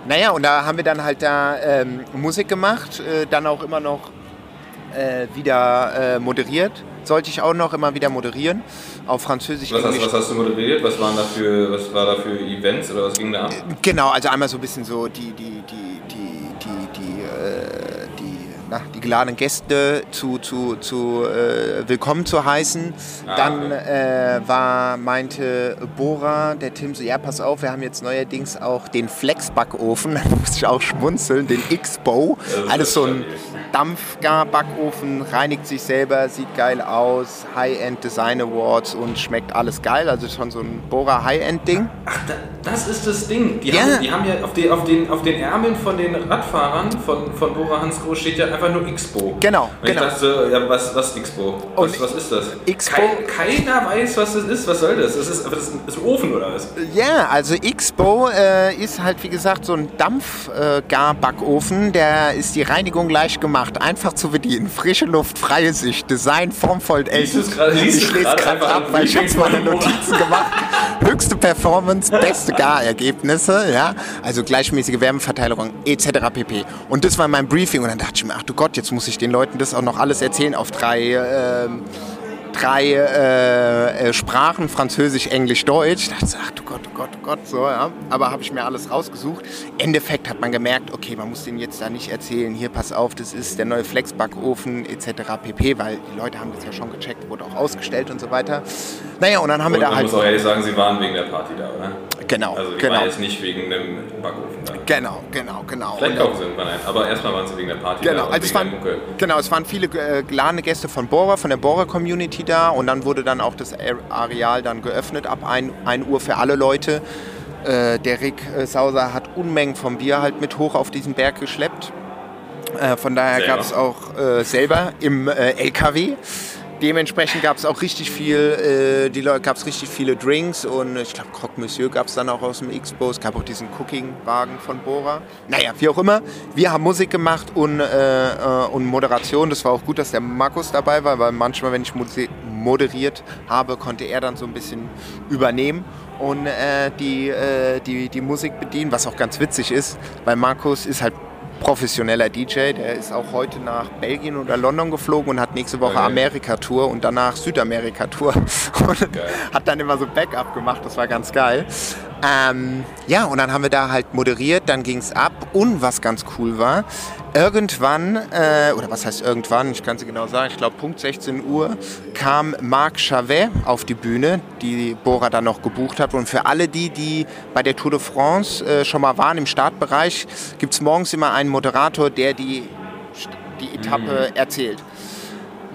Naja, und da haben wir dann halt da ähm, Musik gemacht, äh, dann auch immer noch äh, wieder äh, moderiert. Sollte ich auch noch immer wieder moderieren auf Französisch. Was hast, was hast, du moderiert? Was waren da für, was war da für Events oder was ging da ab? Genau, also einmal so ein bisschen so die, die, die, die, die, die, äh, die, na, die geladenen Gäste zu, zu, zu äh, willkommen zu heißen. Ah, Dann äh, war, meinte Bora, der Tim so, ja pass auf, wir haben jetzt neuerdings auch den Flex-Backofen, da musste ich auch schmunzeln, den X-Bow. Alles so ein Dampfgar-Backofen, reinigt sich selber, sieht geil aus, High-End Design Awards und schmeckt alles geil. Also schon so ein Bohrer High-End-Ding. Ach, das ist das Ding. Die, ja. haben, die haben ja auf, die, auf, den, auf den Ärmeln von den Radfahrern von, von Bora Hansgrohe steht ja einfach nur Xbo. Genau. Und genau. ich dachte, ja, was, was Xbo? Was, was ist das? Xbo. Kein, keiner weiß, was das ist. Was soll das? Das ist, das ist ein Ofen oder was? Ja, also Xbo äh, ist halt wie gesagt so ein Dampfgar-Backofen. Der ist die Reinigung leicht gemacht gemacht, einfach zu bedienen. Frische Luft, freie Sicht, Design formvoll ältest. Ich lese gerade ab, weil ich jetzt meine Notizen gemacht. Höchste Performance, beste Gar-Ergebnisse, ja. Also gleichmäßige Wärmeverteilung etc. pp. Und das war mein Briefing und dann dachte ich mir, ach du Gott, jetzt muss ich den Leuten das auch noch alles erzählen auf drei äh, drei äh, Sprachen, Französisch, Englisch, Deutsch. Ich dachte, ach du Gott, oh Gott, oh Gott, so, ja. Aber habe ich mir alles rausgesucht. Endeffekt hat man gemerkt, okay, man muss denen jetzt da nicht erzählen, hier, pass auf, das ist der neue Flexbackofen etc. pp., weil die Leute haben das ja schon gecheckt, wurde auch ausgestellt und so weiter. Naja, und dann haben und wir da halt... Ich muss auch ehrlich sagen, Sie waren wegen der Party da, oder? Genau, also die genau. waren jetzt nicht wegen dem Backofen da. Genau, genau, genau. Vielleicht auch sind wir nein, aber erstmal waren sie wegen der Party genau, da. Also es waren, genau, es waren viele äh, geladene Gäste von Bora, von der Bora-Community da und dann wurde dann auch das Areal dann geöffnet ab 1, 1 Uhr für alle Leute. Äh, der Rick äh, Sauser hat Unmengen vom Bier halt mit hoch auf diesen Berg geschleppt. Äh, von daher gab es auch äh, selber im äh, LKW dementsprechend gab es auch richtig viel, äh, die Leute gab es richtig viele Drinks und ich glaube Croque Monsieur gab es dann auch aus dem Expo. Es gab auch diesen Cooking-Wagen von Bora. Naja, wie auch immer. Wir haben Musik gemacht und, äh, äh, und Moderation. Das war auch gut, dass der Markus dabei war, weil manchmal, wenn ich moderiert habe, konnte er dann so ein bisschen übernehmen und äh, die, äh, die, die Musik bedienen, was auch ganz witzig ist, weil Markus ist halt professioneller DJ, der ist auch heute nach Belgien oder London geflogen und hat nächste Woche okay. Amerika-Tour und danach Südamerika-Tour und hat dann immer so Backup gemacht, das war ganz geil. Ähm, ja, und dann haben wir da halt moderiert, dann ging es ab. Und was ganz cool war, irgendwann, äh, oder was heißt irgendwann, ich kann es genau sagen, ich glaube Punkt 16 Uhr, kam Marc Chavet auf die Bühne, die Bora dann noch gebucht hat. Und für alle die, die bei der Tour de France äh, schon mal waren im Startbereich, gibt es morgens immer einen Moderator, der die, die Etappe mhm. erzählt.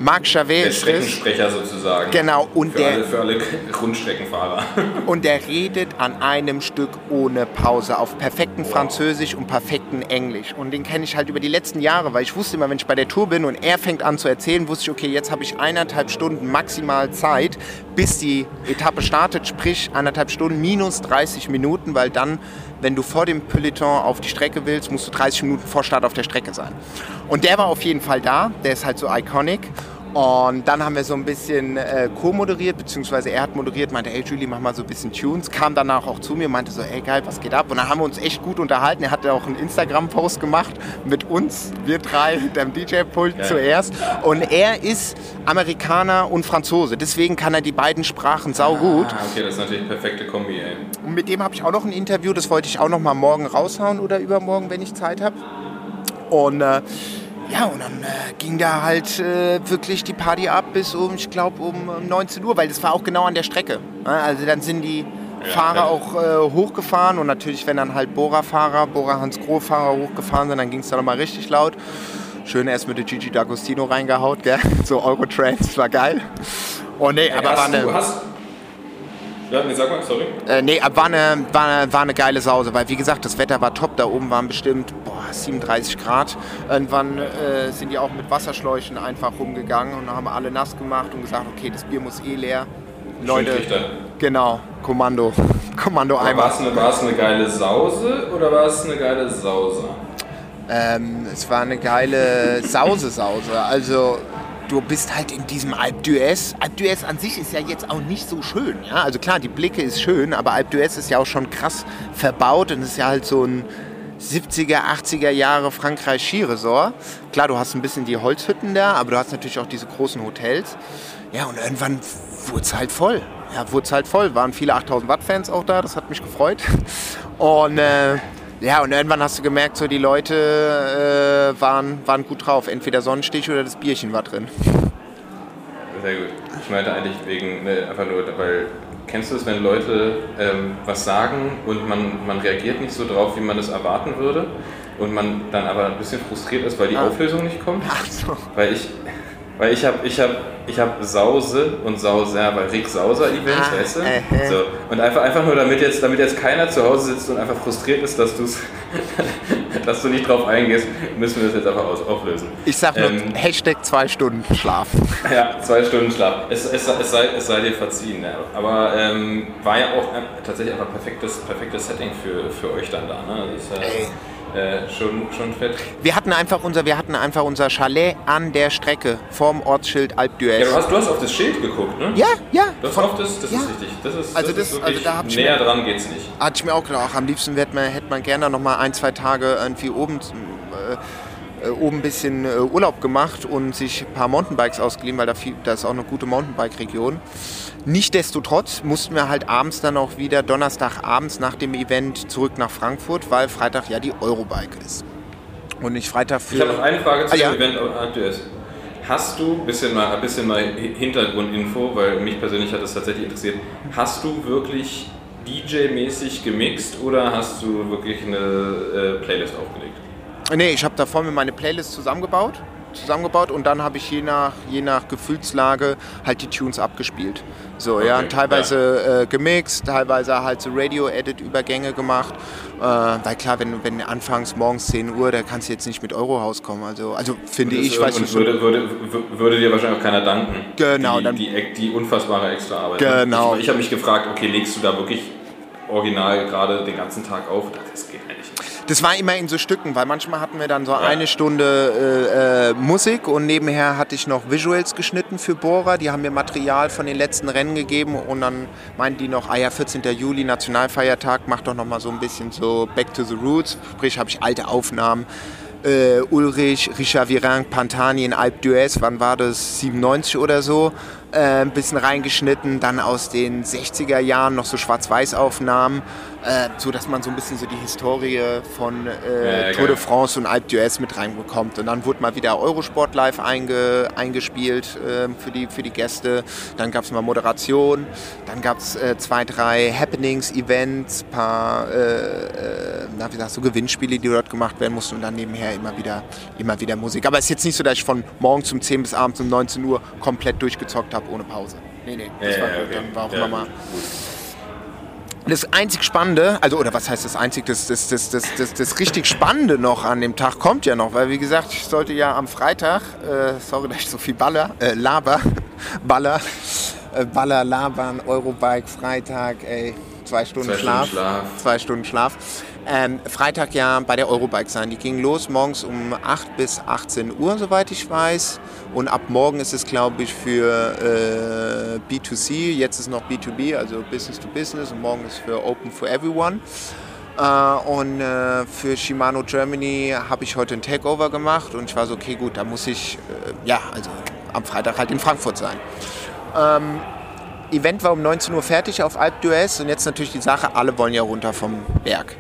Marc Chavet der Streckensprecher sozusagen. Genau. Und für, der, alle, für alle Rundstreckenfahrer. Und der redet an einem Stück ohne Pause auf perfektem wow. Französisch und perfektem Englisch. Und den kenne ich halt über die letzten Jahre, weil ich wusste immer, wenn ich bei der Tour bin und er fängt an zu erzählen, wusste ich, okay, jetzt habe ich eineinhalb Stunden maximal Zeit, bis die Etappe startet, sprich eineinhalb Stunden minus 30 Minuten, weil dann wenn du vor dem Peloton auf die Strecke willst, musst du 30 Minuten vor Start auf der Strecke sein. Und der war auf jeden Fall da, der ist halt so iconic. Und dann haben wir so ein bisschen äh, co-moderiert, beziehungsweise er hat moderiert, meinte, hey Julie, mach mal so ein bisschen Tunes. Kam danach auch zu mir, meinte so, ey geil, was geht ab? Und dann haben wir uns echt gut unterhalten. Er hatte auch einen Instagram-Post gemacht mit uns, wir drei, dem DJ-Pult ja. zuerst. Und er ist Amerikaner und Franzose, deswegen kann er die beiden Sprachen saugut. Ah, okay, das ist natürlich eine perfekte Kombi, ey. Und mit dem habe ich auch noch ein Interview, das wollte ich auch noch mal morgen raushauen oder übermorgen, wenn ich Zeit habe. Und äh, ja, und dann äh, ging da halt äh, wirklich die Party ab bis um, ich glaube, um 19 Uhr, weil das war auch genau an der Strecke. Ne? Also dann sind die ja, Fahrer ja. auch äh, hochgefahren und natürlich, wenn dann halt Bora-Fahrer, Bora-Hans-Groh-Fahrer hochgefahren sind, dann ging es da nochmal richtig laut. Schön erst mit der Gigi D'Agostino reingehaut, gell? so Eurotrains, war geil. Oh nee, aber war eine... Hast, ja, nee, sag mal, sorry. Äh, nee, war eine, war, eine, war eine geile Sause, weil wie gesagt, das Wetter war top. Da oben waren bestimmt boah, 37 Grad. Irgendwann äh, sind die auch mit Wasserschläuchen einfach rumgegangen und haben alle nass gemacht und gesagt, okay, das Bier muss eh leer. Leute, genau, Kommando, Kommando einmal. War es eine, eine geile Sause oder war es eine geile Sause? Ähm, es war eine geile Sause-Sause. Also du bist halt in diesem Alpe d'Huez. Alpe d'Huez an sich ist ja jetzt auch nicht so schön. Ja? Also klar, die Blicke ist schön, aber Alpe d'Huez ist ja auch schon krass verbaut und ist ja halt so ein 70er, 80er Jahre Frankreich Skiresort. Klar, du hast ein bisschen die Holzhütten da, aber du hast natürlich auch diese großen Hotels. Ja, und irgendwann wurde es halt voll. Ja, wurde es halt voll. Waren viele 8000 Watt Fans auch da, das hat mich gefreut. Und äh, ja, und irgendwann hast du gemerkt, so die Leute äh, waren, waren gut drauf. Entweder Sonnenstich oder das Bierchen war drin. Sehr gut. Ich meinte eigentlich wegen, ne, einfach nur, weil kennst du es, wenn Leute ähm, was sagen und man, man reagiert nicht so drauf, wie man es erwarten würde und man dann aber ein bisschen frustriert ist, weil die ah. Auflösung nicht kommt? Ach so. Weil ich, weil ich habe ich hab, ich hab Sause und Sauser bei Rick Sauser Events, ah, weißt du? Äh, so. Und einfach, einfach nur, damit jetzt, damit jetzt keiner zu Hause sitzt und einfach frustriert ist, dass, dass du nicht drauf eingehst, müssen wir das jetzt einfach aus, auflösen. Ich sag nur ähm, Hashtag zwei Stunden Schlaf. Ja, zwei Stunden Schlaf. Es, es, es, sei, es sei dir verziehen. Ja. Aber ähm, war ja auch tatsächlich einfach ein perfektes, perfektes Setting für, für euch dann da. Ne? Das ist, äh, schon, schon fett. Wir hatten, einfach unser, wir hatten einfach unser Chalet an der Strecke vorm Ortsschild Alp. Ja, du hast, du hast auf das Schild geguckt, ne? Ja, ja. Du hast auf das, das ja. ist richtig. Das ist, also das, das also da hab ich näher mir, dran geht's nicht. Hatte ich mir auch gedacht, am liebsten hätte man, hätte man gerne noch mal ein, zwei Tage irgendwie oben äh, oben ein bisschen äh, Urlaub gemacht und sich ein paar Mountainbikes ausgeliehen, weil da, viel, da ist auch eine gute Mountainbike-Region. Nichtsdestotrotz mussten wir halt abends dann auch wieder, Donnerstagabends nach dem Event zurück nach Frankfurt, weil Freitag ja die Eurobike ist. Und nicht Freitag für... Ich habe noch eine Frage zu ah, dem ja. Event aktuell. Hast du, ein bisschen mal, ein bisschen mal Hintergrundinfo, weil mich persönlich hat das tatsächlich interessiert, hast du wirklich DJ-mäßig gemixt oder hast du wirklich eine äh, Playlist aufgelegt? Nee, ich habe davor mir meine Playlist zusammengebaut, zusammengebaut und dann habe ich je nach, je nach Gefühlslage halt die Tunes abgespielt. So, okay, ja, teilweise ja. Äh, gemixt, teilweise halt so Radio-Edit-Übergänge gemacht. Äh, weil klar, wenn, wenn anfangs morgens 10 Uhr, da kannst du jetzt nicht mit Eurohaus kommen. Also, also finde ich, weiß nicht. Würde, würde, würde dir wahrscheinlich auch keiner danken. Genau. Die, dann, die, die unfassbare Extraarbeit. Genau. Ich, ich habe mich gefragt, okay, legst du da wirklich original gerade den ganzen Tag auf? Das geht das war immer in so Stücken, weil manchmal hatten wir dann so ja. eine Stunde äh, äh, Musik und nebenher hatte ich noch Visuals geschnitten für Bohrer. Die haben mir Material von den letzten Rennen gegeben und dann meinten die noch, ah ja, 14. Juli, Nationalfeiertag, mach doch noch mal so ein bisschen so Back to the Roots. Sprich, habe ich alte Aufnahmen. Äh, Ulrich, Richard Virin, Pantani in Alpe d'Huez, wann war das? 97 oder so. äh, ein bisschen reingeschnitten, dann aus den 60er Jahren noch so Schwarz-Weiß-Aufnahmen, äh, so dass man so ein bisschen so die Historie von äh, Ja, Tour de. France und Alpe d'Huez mit reinbekommt. Und dann wurde mal wieder Eurosport live einge, eingespielt äh, für, die, für die Gäste. Dann gab es mal Moderation, dann gab es äh, zwei, drei Happenings, Events, paar äh, äh, na, wie sagst du, Gewinnspiele, die dort gemacht werden mussten und dann nebenher immer wieder, immer wieder Musik. Aber es ist jetzt nicht so, dass ich von morgens um 10 bis abends um 19 Uhr komplett durchgezockt habe ohne Pause. Nee, nee, das war gut. Dann war auch Ja, immer mal. gut. Das einzig Spannende, also oder was heißt das einzig, das, das, das, das, das, das richtig Spannende noch an dem Tag kommt ja noch, weil wie gesagt, ich sollte ja am Freitag, äh, sorry, dass ich so viel baller, äh, laber, baller, äh, baller, labern, Eurobike, Freitag, ey, zwei Stunden, Zwei Stunden Schlaf, Schlaf. zwei Stunden Schlaf. Ähm, Freitag ja bei der Eurobike sein. Die ging los morgens um 8 bis 18 Uhr, soweit ich weiß. Und ab morgen ist es, glaube ich, für äh, B2C. Jetzt ist noch B2B, also Business to Business. Und morgen ist für Open for Everyone. Äh, und äh, für Shimano Germany habe ich heute ein Takeover gemacht. Und ich war so, okay, gut, da muss ich, äh, ja, also am Freitag halt in Frankfurt sein. Ähm, Event war um 19 Uhr fertig auf Alpe d'Huez. Und jetzt natürlich die Sache, alle wollen ja runter vom Berg.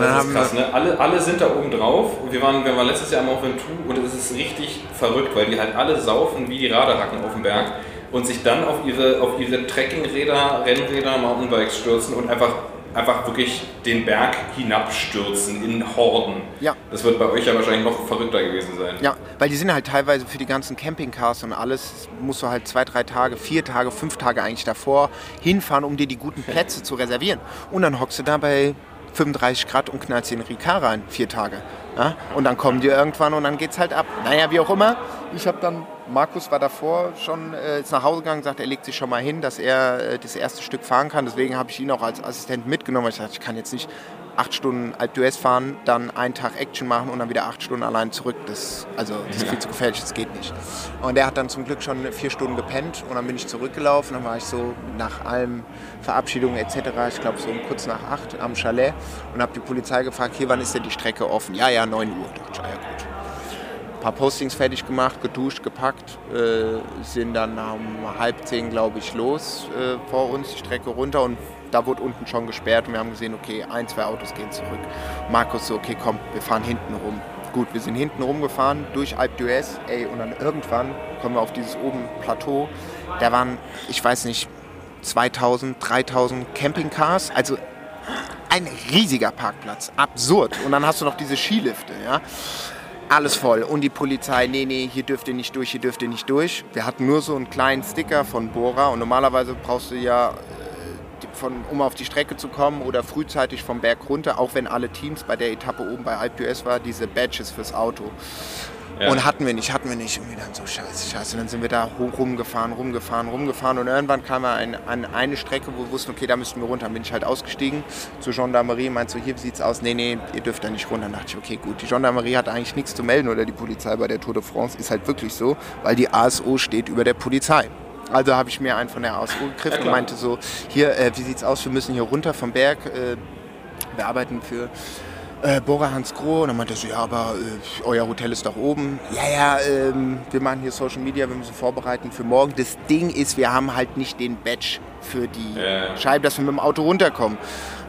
Das ist haben krass, ne? Alle, alle sind da oben drauf. Wir waren, wir waren letztes Jahr am Ventoux und es ist richtig verrückt, weil die halt alle saufen wie die Radarhacken auf dem Berg und sich dann auf ihre, auf ihre Trekkingräder, Rennräder, Mountainbikes stürzen und einfach, einfach wirklich den Berg hinabstürzen in Horden. Ja. Das wird bei euch ja wahrscheinlich noch verrückter gewesen sein. Ja, weil die sind halt teilweise für die ganzen Campingcars und alles, musst du halt zwei, drei Tage, vier Tage, fünf Tage eigentlich davor hinfahren, um dir die guten Plätze zu reservieren. Und dann hockst du da bei 35 Grad und knallst den Ricard rein, vier Tage. Ja? Und dann kommen die irgendwann und dann geht's halt ab. Naja, wie auch immer. Ich habe dann, Markus war davor schon äh, ist nach Hause gegangen, sagt, er legt sich schon mal hin, dass er äh, das erste Stück fahren kann. Deswegen habe ich ihn auch als Assistent mitgenommen. weil Ich dachte, ich kann jetzt nicht acht Stunden Alpe d'Huez fahren, dann einen Tag Action machen und dann wieder acht Stunden allein zurück. Das, also, das ist viel zu gefährlich, das geht nicht. Und der hat dann zum Glück schon vier Stunden gepennt und dann bin ich zurückgelaufen. Dann war ich so nach allem Verabschiedungen etc., ich glaube so um kurz nach acht am Chalet und habe die Polizei gefragt, hier, wann ist denn die Strecke offen? Ja, ja, 9 Uhr. Da dachte ich, ah, ja gut. Ein paar Postings fertig gemacht, geduscht, gepackt, äh, sind dann um halb zehn, glaube ich, los äh, vor uns, die Strecke runter und da wurde unten schon gesperrt und wir haben gesehen, okay, ein, zwei Autos gehen zurück. Markus so, okay, komm, wir fahren hinten rum. Gut, wir sind hinten rumgefahren durch Alpe d'Huez, ey, und dann irgendwann kommen wir auf dieses oben Plateau. Da waren, ich weiß nicht, 2000, 3000 Campingcars, also ein riesiger Parkplatz, absurd. Und dann hast du noch diese Skilifte, ja. Alles voll. Und die Polizei, nee, nee, hier dürft ihr nicht durch, hier dürft ihr nicht durch. Wir hatten nur so einen kleinen Sticker von Bora und normalerweise brauchst du ja, äh, von, um auf die Strecke zu kommen oder frühzeitig vom Berg runter, auch wenn alle Teams bei der Etappe oben bei Alpe d'Huez war, diese Badges fürs Auto. Ja. Und hatten wir nicht, hatten wir nicht. Und wir dann so, scheiße, scheiße. Und dann sind wir da hoch rumgefahren, rumgefahren, rumgefahren. Und irgendwann kam er ein, an eine Strecke, wo wir wussten, okay, da müssten wir runter. Dann bin ich halt ausgestiegen zur Gendarmerie, meinte so, hier sieht's aus. Nee, nee, ihr dürft da nicht runter. Dann dachte ich, okay, gut. Die Gendarmerie hat eigentlich nichts zu melden oder die Polizei bei der Tour de France. Ist halt wirklich so, weil die ASO steht über der Polizei. Also habe ich mir einen von der ASO gegriffen und klar. meinte so, hier, äh, wie sieht's aus? Wir müssen hier runter vom Berg. Äh, wir arbeiten für äh, Bora Hans Groh. Und dann meinte er so, ja, aber äh, euer Hotel ist doch oben. Ja, ja, ähm, wir machen hier Social Media, wir müssen vorbereiten für morgen. Das Ding ist, wir haben halt nicht den Badge für die Ja. Scheibe, dass wir mit dem Auto runterkommen.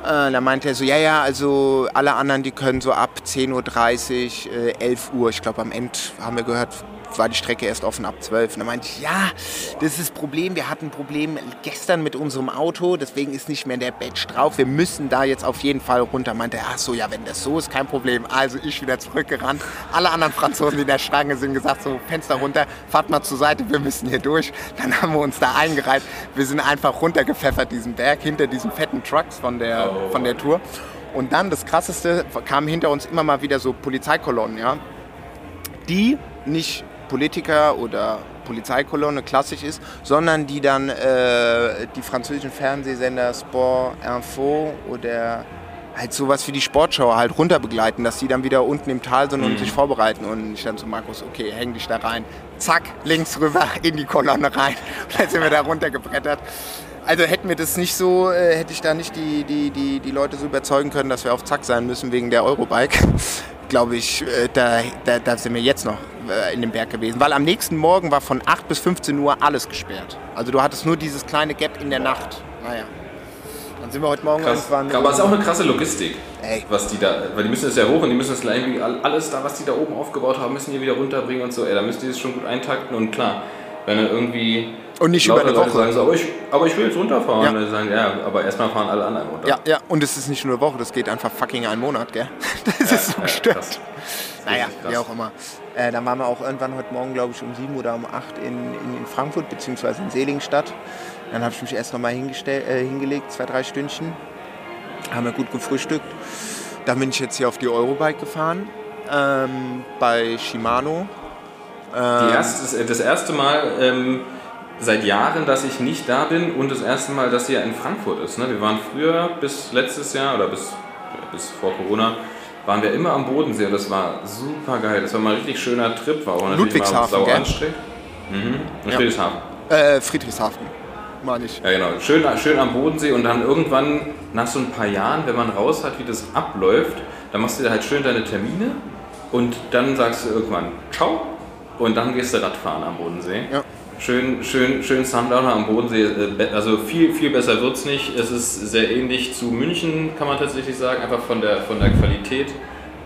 Äh, dann meinte er so, ja, ja, also alle anderen, die können so ab 10.30 Uhr, äh, 11 Uhr, ich glaube am Ende haben wir gehört, war die Strecke erst offen ab 12. Und dann meinte ich, ja, das ist das Problem. Wir hatten ein Problem gestern mit unserem Auto, deswegen ist nicht mehr der Badge drauf. Wir müssen da jetzt auf jeden Fall runter. Meinte er, ach so, ja, wenn das so ist, kein Problem. Also ich wieder zurückgerannt. Alle anderen Franzosen, die in der Schlange sind, gesagt, so Fenster runter, fahrt mal zur Seite, wir müssen hier durch. Dann haben wir uns da eingereiht. Wir sind einfach runtergepfeffert, diesen Berg, hinter diesen fetten Trucks von der, von der Tour. Und dann das Krasseste, kamen hinter uns immer mal wieder so Polizeikolonnen, ja die nicht Politiker oder Polizeikolonne klassisch ist, sondern die dann äh, die französischen Fernsehsender Sport Info oder halt sowas für die Sportschau halt runter begleiten, dass die dann wieder unten im Tal sind und sich vorbereiten. Und ich dann zu Markus, okay, häng dich da rein. Zack, links rüber in die Kolonne rein. Und dann sind wir da runtergebrettert. Also hätten wir das nicht so, äh, hätte ich da nicht die, die, die, die Leute so überzeugen können, dass wir auf Zack sein müssen wegen der Eurobike. Glaube ich, äh, da, da, da sind wir jetzt noch äh, in dem Berg gewesen. Weil am nächsten Morgen war von 8 bis 15 Uhr alles gesperrt. Also du hattest nur dieses kleine Gap in der Nacht. Naja. Dann sind wir heute Morgen Krass. irgendwann. Aber es ist auch eine krasse Logistik, Ey. was die da, weil die müssen es ja hoch und die müssen es irgendwie all- alles da, was die da oben aufgebaut haben, müssen die wieder runterbringen und so. Ey, da müssen die es schon gut eintakten und klar, wenn dann irgendwie Und nicht lauter über eine Leute Woche. sagen so, aber ich, aber ich will jetzt runterfahren, Ja. und dann sagen ja, aber erstmal fahren alle anderen runter. Ja, ja, und es ist nicht nur eine Woche, das geht einfach fucking einen Monat, gell? Das Ja, ist so ja, gestört. krass. Naja, wie auch immer. Äh, dann waren wir auch irgendwann heute Morgen, glaube ich, um 7 oder um 8 in, in, in Frankfurt, beziehungsweise in Seligenstadt. Dann habe ich mich erst nochmal äh, hingelegt, zwei, drei Stündchen. Haben wir gut gefrühstückt. Dann bin ich jetzt hier auf die Eurobike gefahren, ähm, bei Shimano. Die erste, das erste Mal ähm, seit Jahren, dass ich nicht da bin und das erste Mal, dass sie ja in Frankfurt ist. Ne? Wir waren früher bis letztes Jahr oder bis, bis vor Corona waren wir immer am Bodensee und das war super geil. Das war mal ein richtig schöner Trip, war auch natürlich Ludwigshafen, mal sau gell? anstrengend. Mhm. Und Ja. Friedrichshafen. Äh, Friedrichshafen, meine ich. Ja, genau. Schön, schön am Bodensee und dann irgendwann, nach so ein paar Jahren, wenn man raus hat, wie das abläuft, dann machst du halt schön deine Termine und dann sagst du irgendwann Ciao und dann gehst du Radfahren am Bodensee. Ja. Schön, schön, schön Sundowner am Bodensee. äh, Also viel, viel besser wird es nicht. Es ist sehr ähnlich zu München, kann man tatsächlich sagen, einfach von der, von der Qualität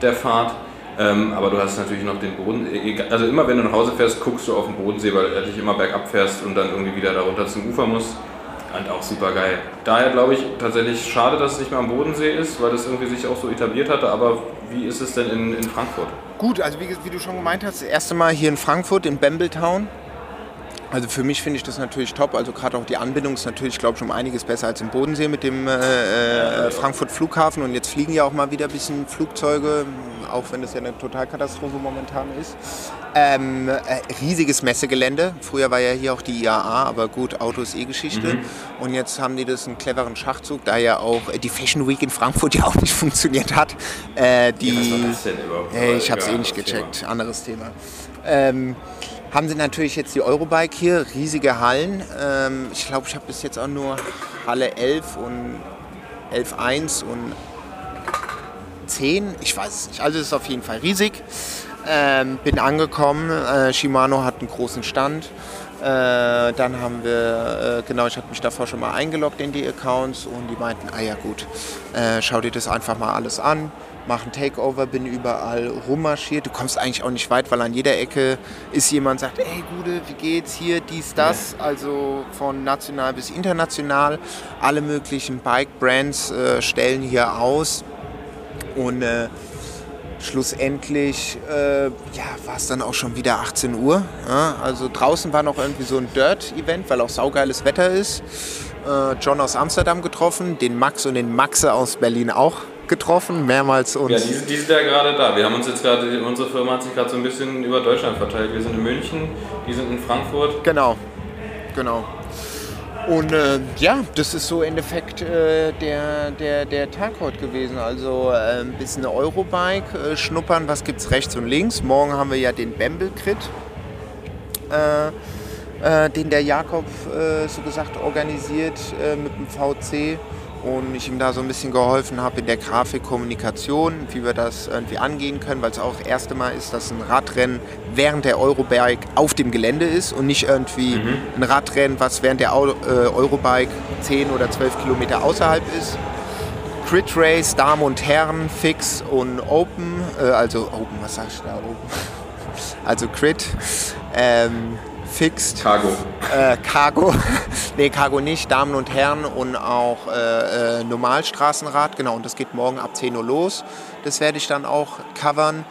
der Fahrt. Ähm, aber du hast natürlich noch den Boden. egal- Also immer wenn du nach Hause fährst, guckst du auf den Bodensee, weil du dich immer bergab fährst und dann irgendwie wieder darunter zum Ufer musst. Und auch super geil. Daher glaube ich tatsächlich schade, dass es nicht mehr am Bodensee ist, weil das irgendwie sich auch so etabliert hatte. Aber wie ist es denn in, in Frankfurt? Gut, also wie, wie du schon gemeint hast, das erste Mal hier in Frankfurt, in Bambletown. Also für mich finde ich das natürlich top. Also gerade auch die Anbindung ist natürlich, glaube ich, um einiges besser als im Bodensee mit dem äh, äh, Frankfurt Flughafen. Und jetzt fliegen ja auch mal wieder ein bisschen Flugzeuge, auch wenn das ja eine Totalkatastrophe momentan ist. Ähm, äh, riesiges Messegelände. Früher war ja hier auch die IAA, aber gut, Auto ist eh Geschichte. Und jetzt haben die das einen cleveren Schachzug, da ja auch äh, die Fashion Week in Frankfurt ja auch nicht funktioniert hat. Äh, die, Was war das denn überhaupt? Ich habe es Ja, eh nicht gecheckt. Anderes Thema. Ähm, haben sie natürlich jetzt die Eurobike hier, riesige Hallen. Ähm, ich glaube, ich habe bis jetzt auch nur Halle 11 und 11.1 und 10. Ich weiß es nicht. Also es ist auf jeden Fall riesig. Ähm, bin angekommen. Äh, Shimano hat einen großen Stand. Äh, dann haben wir, äh, genau, ich habe mich davor schon mal eingeloggt in die Accounts und die meinten, ah ja gut, äh, schau dir das einfach mal alles an, mach ein Takeover, bin überall rummarschiert. Du kommst eigentlich auch nicht weit, weil an jeder Ecke ist jemand, sagt, ey Gude, wie geht's hier, dies, das. Also von national bis international. Alle möglichen Bike-Brands äh, stellen hier aus. Und äh, schlussendlich äh, ja, war es dann auch schon wieder 18 Uhr. Ja, also draußen war noch irgendwie so ein Dirt-Event, weil auch saugeiles Wetter ist. Äh, John aus Amsterdam getroffen, den Max und den Maxe aus Berlin auch getroffen, mehrmals uns. Ja, die, sind- die sind ja gerade da. Wir haben uns jetzt gerade, unsere Firma hat sich gerade so ein bisschen über Deutschland verteilt. Wir sind in München, die sind in Frankfurt. Genau, genau. Und äh, ja, das ist so im Endeffekt äh, der, der, der Tag heute gewesen. Also äh, ein bisschen Eurobike, äh, schnuppern, was gibt's rechts und links. Morgen haben wir ja den Bamble Crit, äh, äh, den der Jakob so gesagt organisiert mit dem VC. Und ich ihm da so ein bisschen geholfen habe in der Grafikkommunikation, wie wir das irgendwie angehen können, weil es auch das erste Mal ist, dass ein Radrennen während der Eurobike auf dem Gelände ist und nicht irgendwie ein Radrennen, was während der äh, Eurobike 10 oder 12 Kilometer außerhalb ist. Crit Race, Damen und Herren, Fix und Open, äh, also Open, was sag ich da, Open? Also Crit, ähm, Fixed, Cargo. äh, Cargo, nee, Cargo nicht, Damen und Herren und auch äh, äh, Normalstraßenrad, genau, und das geht morgen ab 10 Uhr los. Das werde ich dann auch covern.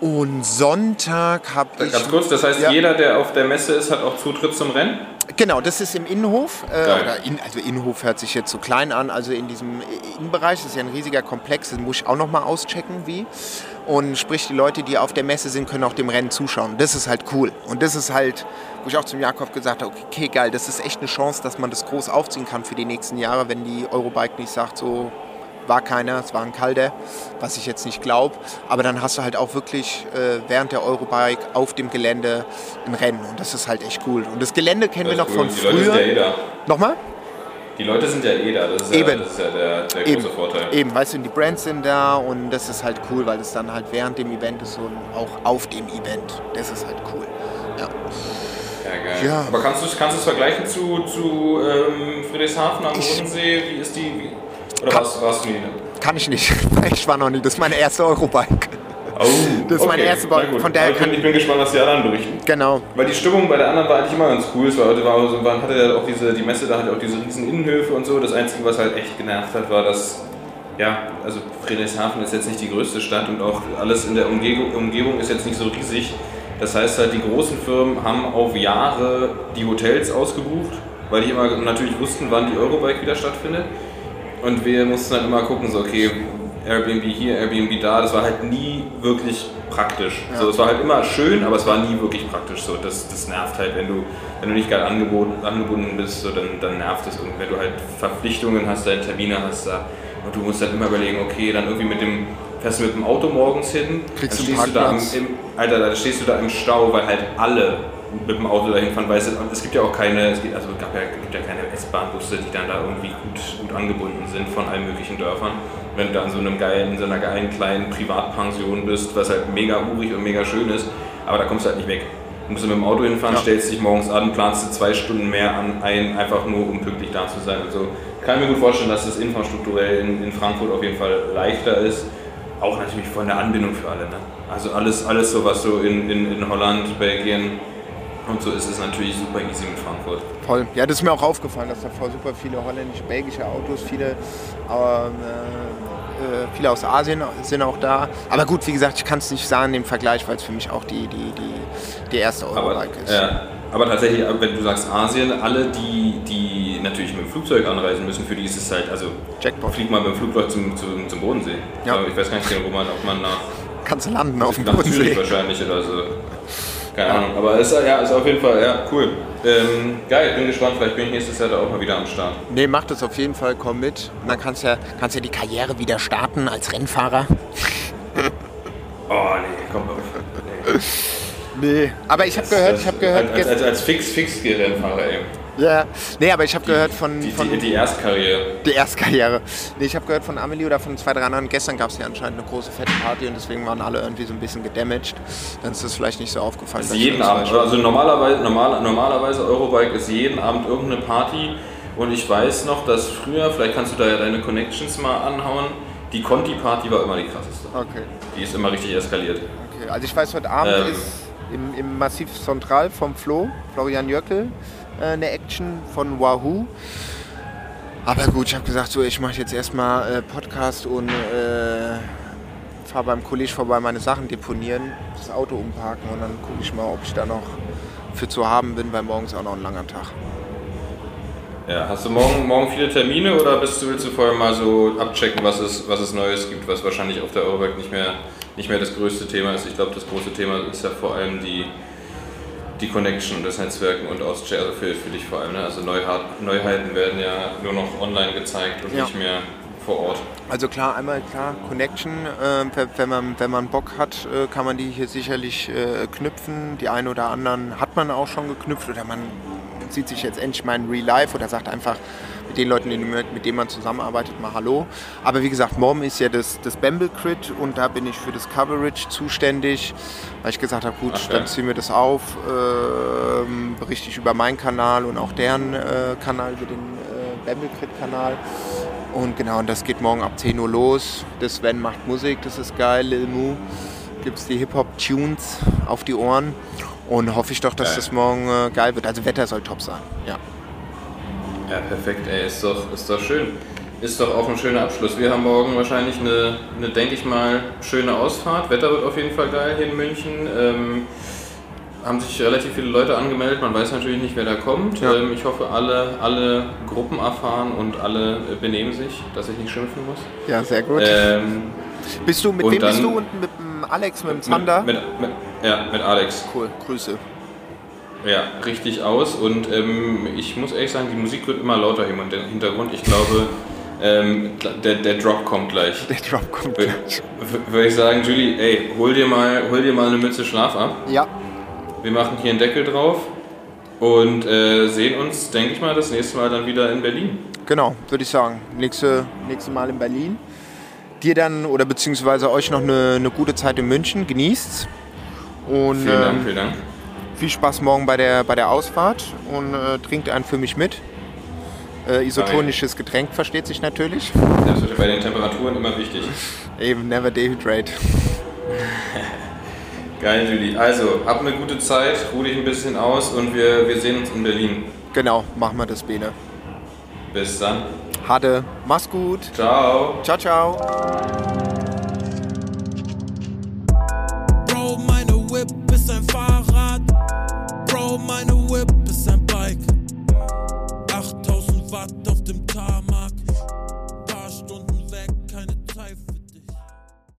Und Sonntag habe ich. Ganz kurz, das heißt, Ja. jeder, der auf der Messe ist, hat auch Zutritt zum Rennen? Genau, das ist im Innenhof. Äh, oder in, also Innenhof hört sich jetzt so klein an. Also in diesem Innenbereich, das ist ja ein riesiger Komplex, das muss ich auch nochmal auschecken, wie. Und sprich, die Leute, die auf der Messe sind, können auch dem Rennen zuschauen. Das ist halt cool. Und das ist halt, wo ich auch zum Jakob gesagt habe, okay, geil, das ist echt eine Chance, dass man das groß aufziehen kann für die nächsten Jahre, wenn die Eurobike nicht sagt, so war keiner, es war ein Kalter, was ich jetzt nicht glaube. Aber dann hast du halt auch wirklich äh, während der Eurobike auf dem Gelände ein Rennen. Und das ist halt echt cool. Und das Gelände kennen wir noch Das ist von cool. Die Leute sind ja früher. eh. Nochmal? Die Leute sind ja eh da, das ist ja, Eben. das ist ja der, der Eben. große Vorteil. Eben, weißt du, die Brands sind da und das ist halt cool, weil es dann halt während dem Event ist und auch auf dem Event. Das ist halt cool. Ja. Ja, geil. Ja. Aber kannst du es kannst vergleichen zu, zu ähm, Friedrichshafen am Ich- Bodensee? Wie ist die? Wie, oder Kann- warst, warst du nie? Kann ich nicht, ich war noch nie. Das ist meine erste Eurobike. Oh, Das ist mein erster Bau- Na gut. von Aber ich, bin, ich bin gespannt, was die anderen berichten. Genau. Weil die Stimmung bei der anderen war eigentlich immer ganz cool. Es war, war, so- hatte ja auch diese, die Messe, da hatte auch diese riesen Innenhöfe und so. Das Einzige, was halt echt genervt hat, war, dass, ja, also Friedrichshafen ist jetzt nicht die größte Stadt und auch alles in der Umgebung, Umgebung ist jetzt nicht so riesig. Das heißt halt, die großen Firmen haben auf Jahre die Hotels ausgebucht, weil die immer natürlich wussten, wann die Eurobike wieder stattfindet. Und wir mussten dann immer gucken, so okay, Airbnb hier, Airbnb da, das war halt nie wirklich praktisch. So, es war halt immer schön, aber es war nie wirklich praktisch. So, das, das nervt halt, wenn du, wenn du nicht gerade angeboten, angebunden bist, so, dann, dann nervt es irgendwie, wenn du halt Verpflichtungen hast, deine Termine hast da. Und du musst dann immer überlegen, okay, dann irgendwie mit dem, fährst du mit dem Auto morgens hin, Kriegst dann stehst du da im, im, Alter, da stehst du da im Stau, weil halt alle mit dem Auto dahin fahren, weil es, es gibt ja auch keine, es gibt, also gab ja, gibt ja keine S-Bahn-Busse, die dann da irgendwie gut, gut angebunden sind von allen möglichen Dörfern. Wenn du da in so, einem geilen, in so einer geilen kleinen Privatpension bist, was halt mega urig und mega schön ist, aber da kommst du halt nicht weg. Du musst mit dem Auto hinfahren, Ja. stellst dich morgens an, planst du zwei Stunden mehr an ein, einfach nur um pünktlich da zu sein. Also kann ich mir gut vorstellen, dass das infrastrukturell in, in Frankfurt auf jeden Fall leichter ist. Auch natürlich von der Anbindung für alle. Ne? Also alles, alles so, was so in, in, in Holland, Belgien und so ist, ist natürlich super easy mit Frankfurt. Voll. Ja, das ist mir auch aufgefallen, dass da voll super viele holländische, belgische Autos, viele, aber, äh, äh, viele aus Asien sind auch da. Aber gut, wie gesagt, ich kann es nicht sagen im Vergleich, weil es für mich auch die, die, die, die erste Eurobike ist. ja, aber tatsächlich, wenn du sagst Asien, alle, die, die natürlich mit dem Flugzeug anreisen müssen, für die ist es halt, also Jackpot. flieg mal mit dem Flugzeug zum, zum, zum Bodensee. Ja. Ich weiß gar nicht genau, wo man, ob man nach Kannst du landen auf dem Nach Zürich Bodensee. wahrscheinlich oder so. Keine Ahnung. Aber ist, ja, ist auf jeden Fall ja, cool. Ähm, geil, bin gespannt. Vielleicht bin ich nächstes Jahr da auch mal wieder am Start. Nee, mach das auf jeden Fall, komm mit. Und dann kannst du ja, kannst ja die Karriere wieder starten als Rennfahrer. Oh nee, komm auf. Nee. Nee. Aber ich habe gehört, ich habe gehört, Als, als, gest- als fix fix rennfahrer ey. Ja, nee, aber ich habe gehört von, Die, von die, die Erstkarriere. die Erstkarriere. Nee, ich habe gehört von Amelie oder von zwei, drei anderen. Gestern gab es ja anscheinend eine große fette Party und deswegen waren alle irgendwie so ein bisschen gedamaged. Dann ist das vielleicht nicht so aufgefallen. Ist jeden Abend. Also normalerweise, normal, normalerweise Eurobike ist jeden Abend irgendeine Party. Und ich weiß noch, dass früher, vielleicht kannst du da ja deine Connections mal anhauen, die Conti-Party war immer die krasseste. Okay. Die ist immer richtig eskaliert. okay. Also ich weiß, heute Abend Ähm. ist im, im Massiv Central vom Flo, Florian Jöckel, eine Action von Wahoo. Aber gut, ich habe gesagt, so, ich mache jetzt erstmal äh, Podcast und äh, fahre beim Kollege vorbei, meine Sachen deponieren, das Auto umparken und dann gucke ich mal, ob ich da noch für zu haben bin, weil morgens auch noch ein langer Tag. Ja, hast du morgen, morgen viele Termine oder bist du, willst du vorher mal so abchecken, was es, was es Neues gibt, was wahrscheinlich auf der Eurobike nicht mehr, nicht mehr das größte Thema ist? Ich glaube, das große Thema ist ja vor allem die, die Connection und das Netzwerken und Austria, also für, für dich vor allem. Ne? Also Neuheit, Neuheiten werden ja nur noch online gezeigt und Ja. nicht mehr vor Ort. Also klar, einmal klar, Connection, äh, wenn- wenn, man, wenn man Bock hat, äh, kann man die hier sicherlich äh, knüpfen. Die einen oder anderen hat man auch schon geknüpft oder man sieht sich jetzt endlich mal in Real Life oder sagt einfach mit den Leuten, mit denen man zusammenarbeitet, mal Hallo. Aber wie gesagt, morgen ist ja das, das Bamble Crit und da bin ich für das Coverage zuständig, weil ich gesagt habe, gut, Ach, dann ziehen wir das auf, ähm, berichte ich über meinen Kanal und auch deren äh, Kanal, über den äh, Bamble Crit Kanal. Und genau, und das geht morgen ab 10 Uhr los. Das Sven macht Musik, das ist geil. Lil Mu gibt es die Hip-Hop-Tunes auf die Ohren. Und hoffe ich doch, dass Geil. das morgen äh, geil wird. Also Wetter soll top sein. Ja. Ja, perfekt, ey, ist doch, ist doch schön. Ist doch auch ein schöner Abschluss. Wir haben morgen wahrscheinlich eine, eine denke ich mal, schöne Ausfahrt. Wetter wird auf jeden Fall geil hier in München. Ähm, haben sich relativ viele Leute angemeldet. Man weiß natürlich nicht, wer da kommt. Ja. Ähm, ich hoffe, alle, alle Gruppen erfahren und alle benehmen sich, dass ich nicht schimpfen muss. Ja, sehr gut. Ähm, bist du, mit wem bist dann- du und mit dem Alex, mit dem Zander? Mit, mit, ja, mit Alex. cool, Grüße. Ja, richtig aus. Und ähm, ich muss ehrlich sagen, die Musik wird immer lauter im Hintergrund. Ich glaube, ähm, der, der Drop kommt gleich. Der Drop kommt Wür- gleich. wür- Würde ich sagen, Julie, ey, hol dir mal, hol dir mal eine Mütze Schlaf ab. Ja, Wir machen hier einen Deckel drauf und äh, sehen uns, denke ich mal, das nächste Mal dann wieder in Berlin. genau, würde ich sagen. Nächste, nächste Mal in Berlin. Dir dann oder beziehungsweise euch noch eine, eine gute Zeit in München. Genießt's. Und Vielen Dank, ähm, vielen Dank. Viel Spaß morgen bei der, bei der Ausfahrt und äh, trinkt einen für mich mit. Äh, isotonisches Getränk versteht sich natürlich. Das wird bei den Temperaturen immer wichtig. Eben, never dehydrate. Geil, Julie. Also, hab eine gute Zeit, ruh dich ein bisschen aus und wir, wir sehen uns in Berlin. Genau, machen wir das, Bene. Bis dann. Hade, mach's gut. Ciao. Ciao, ciao.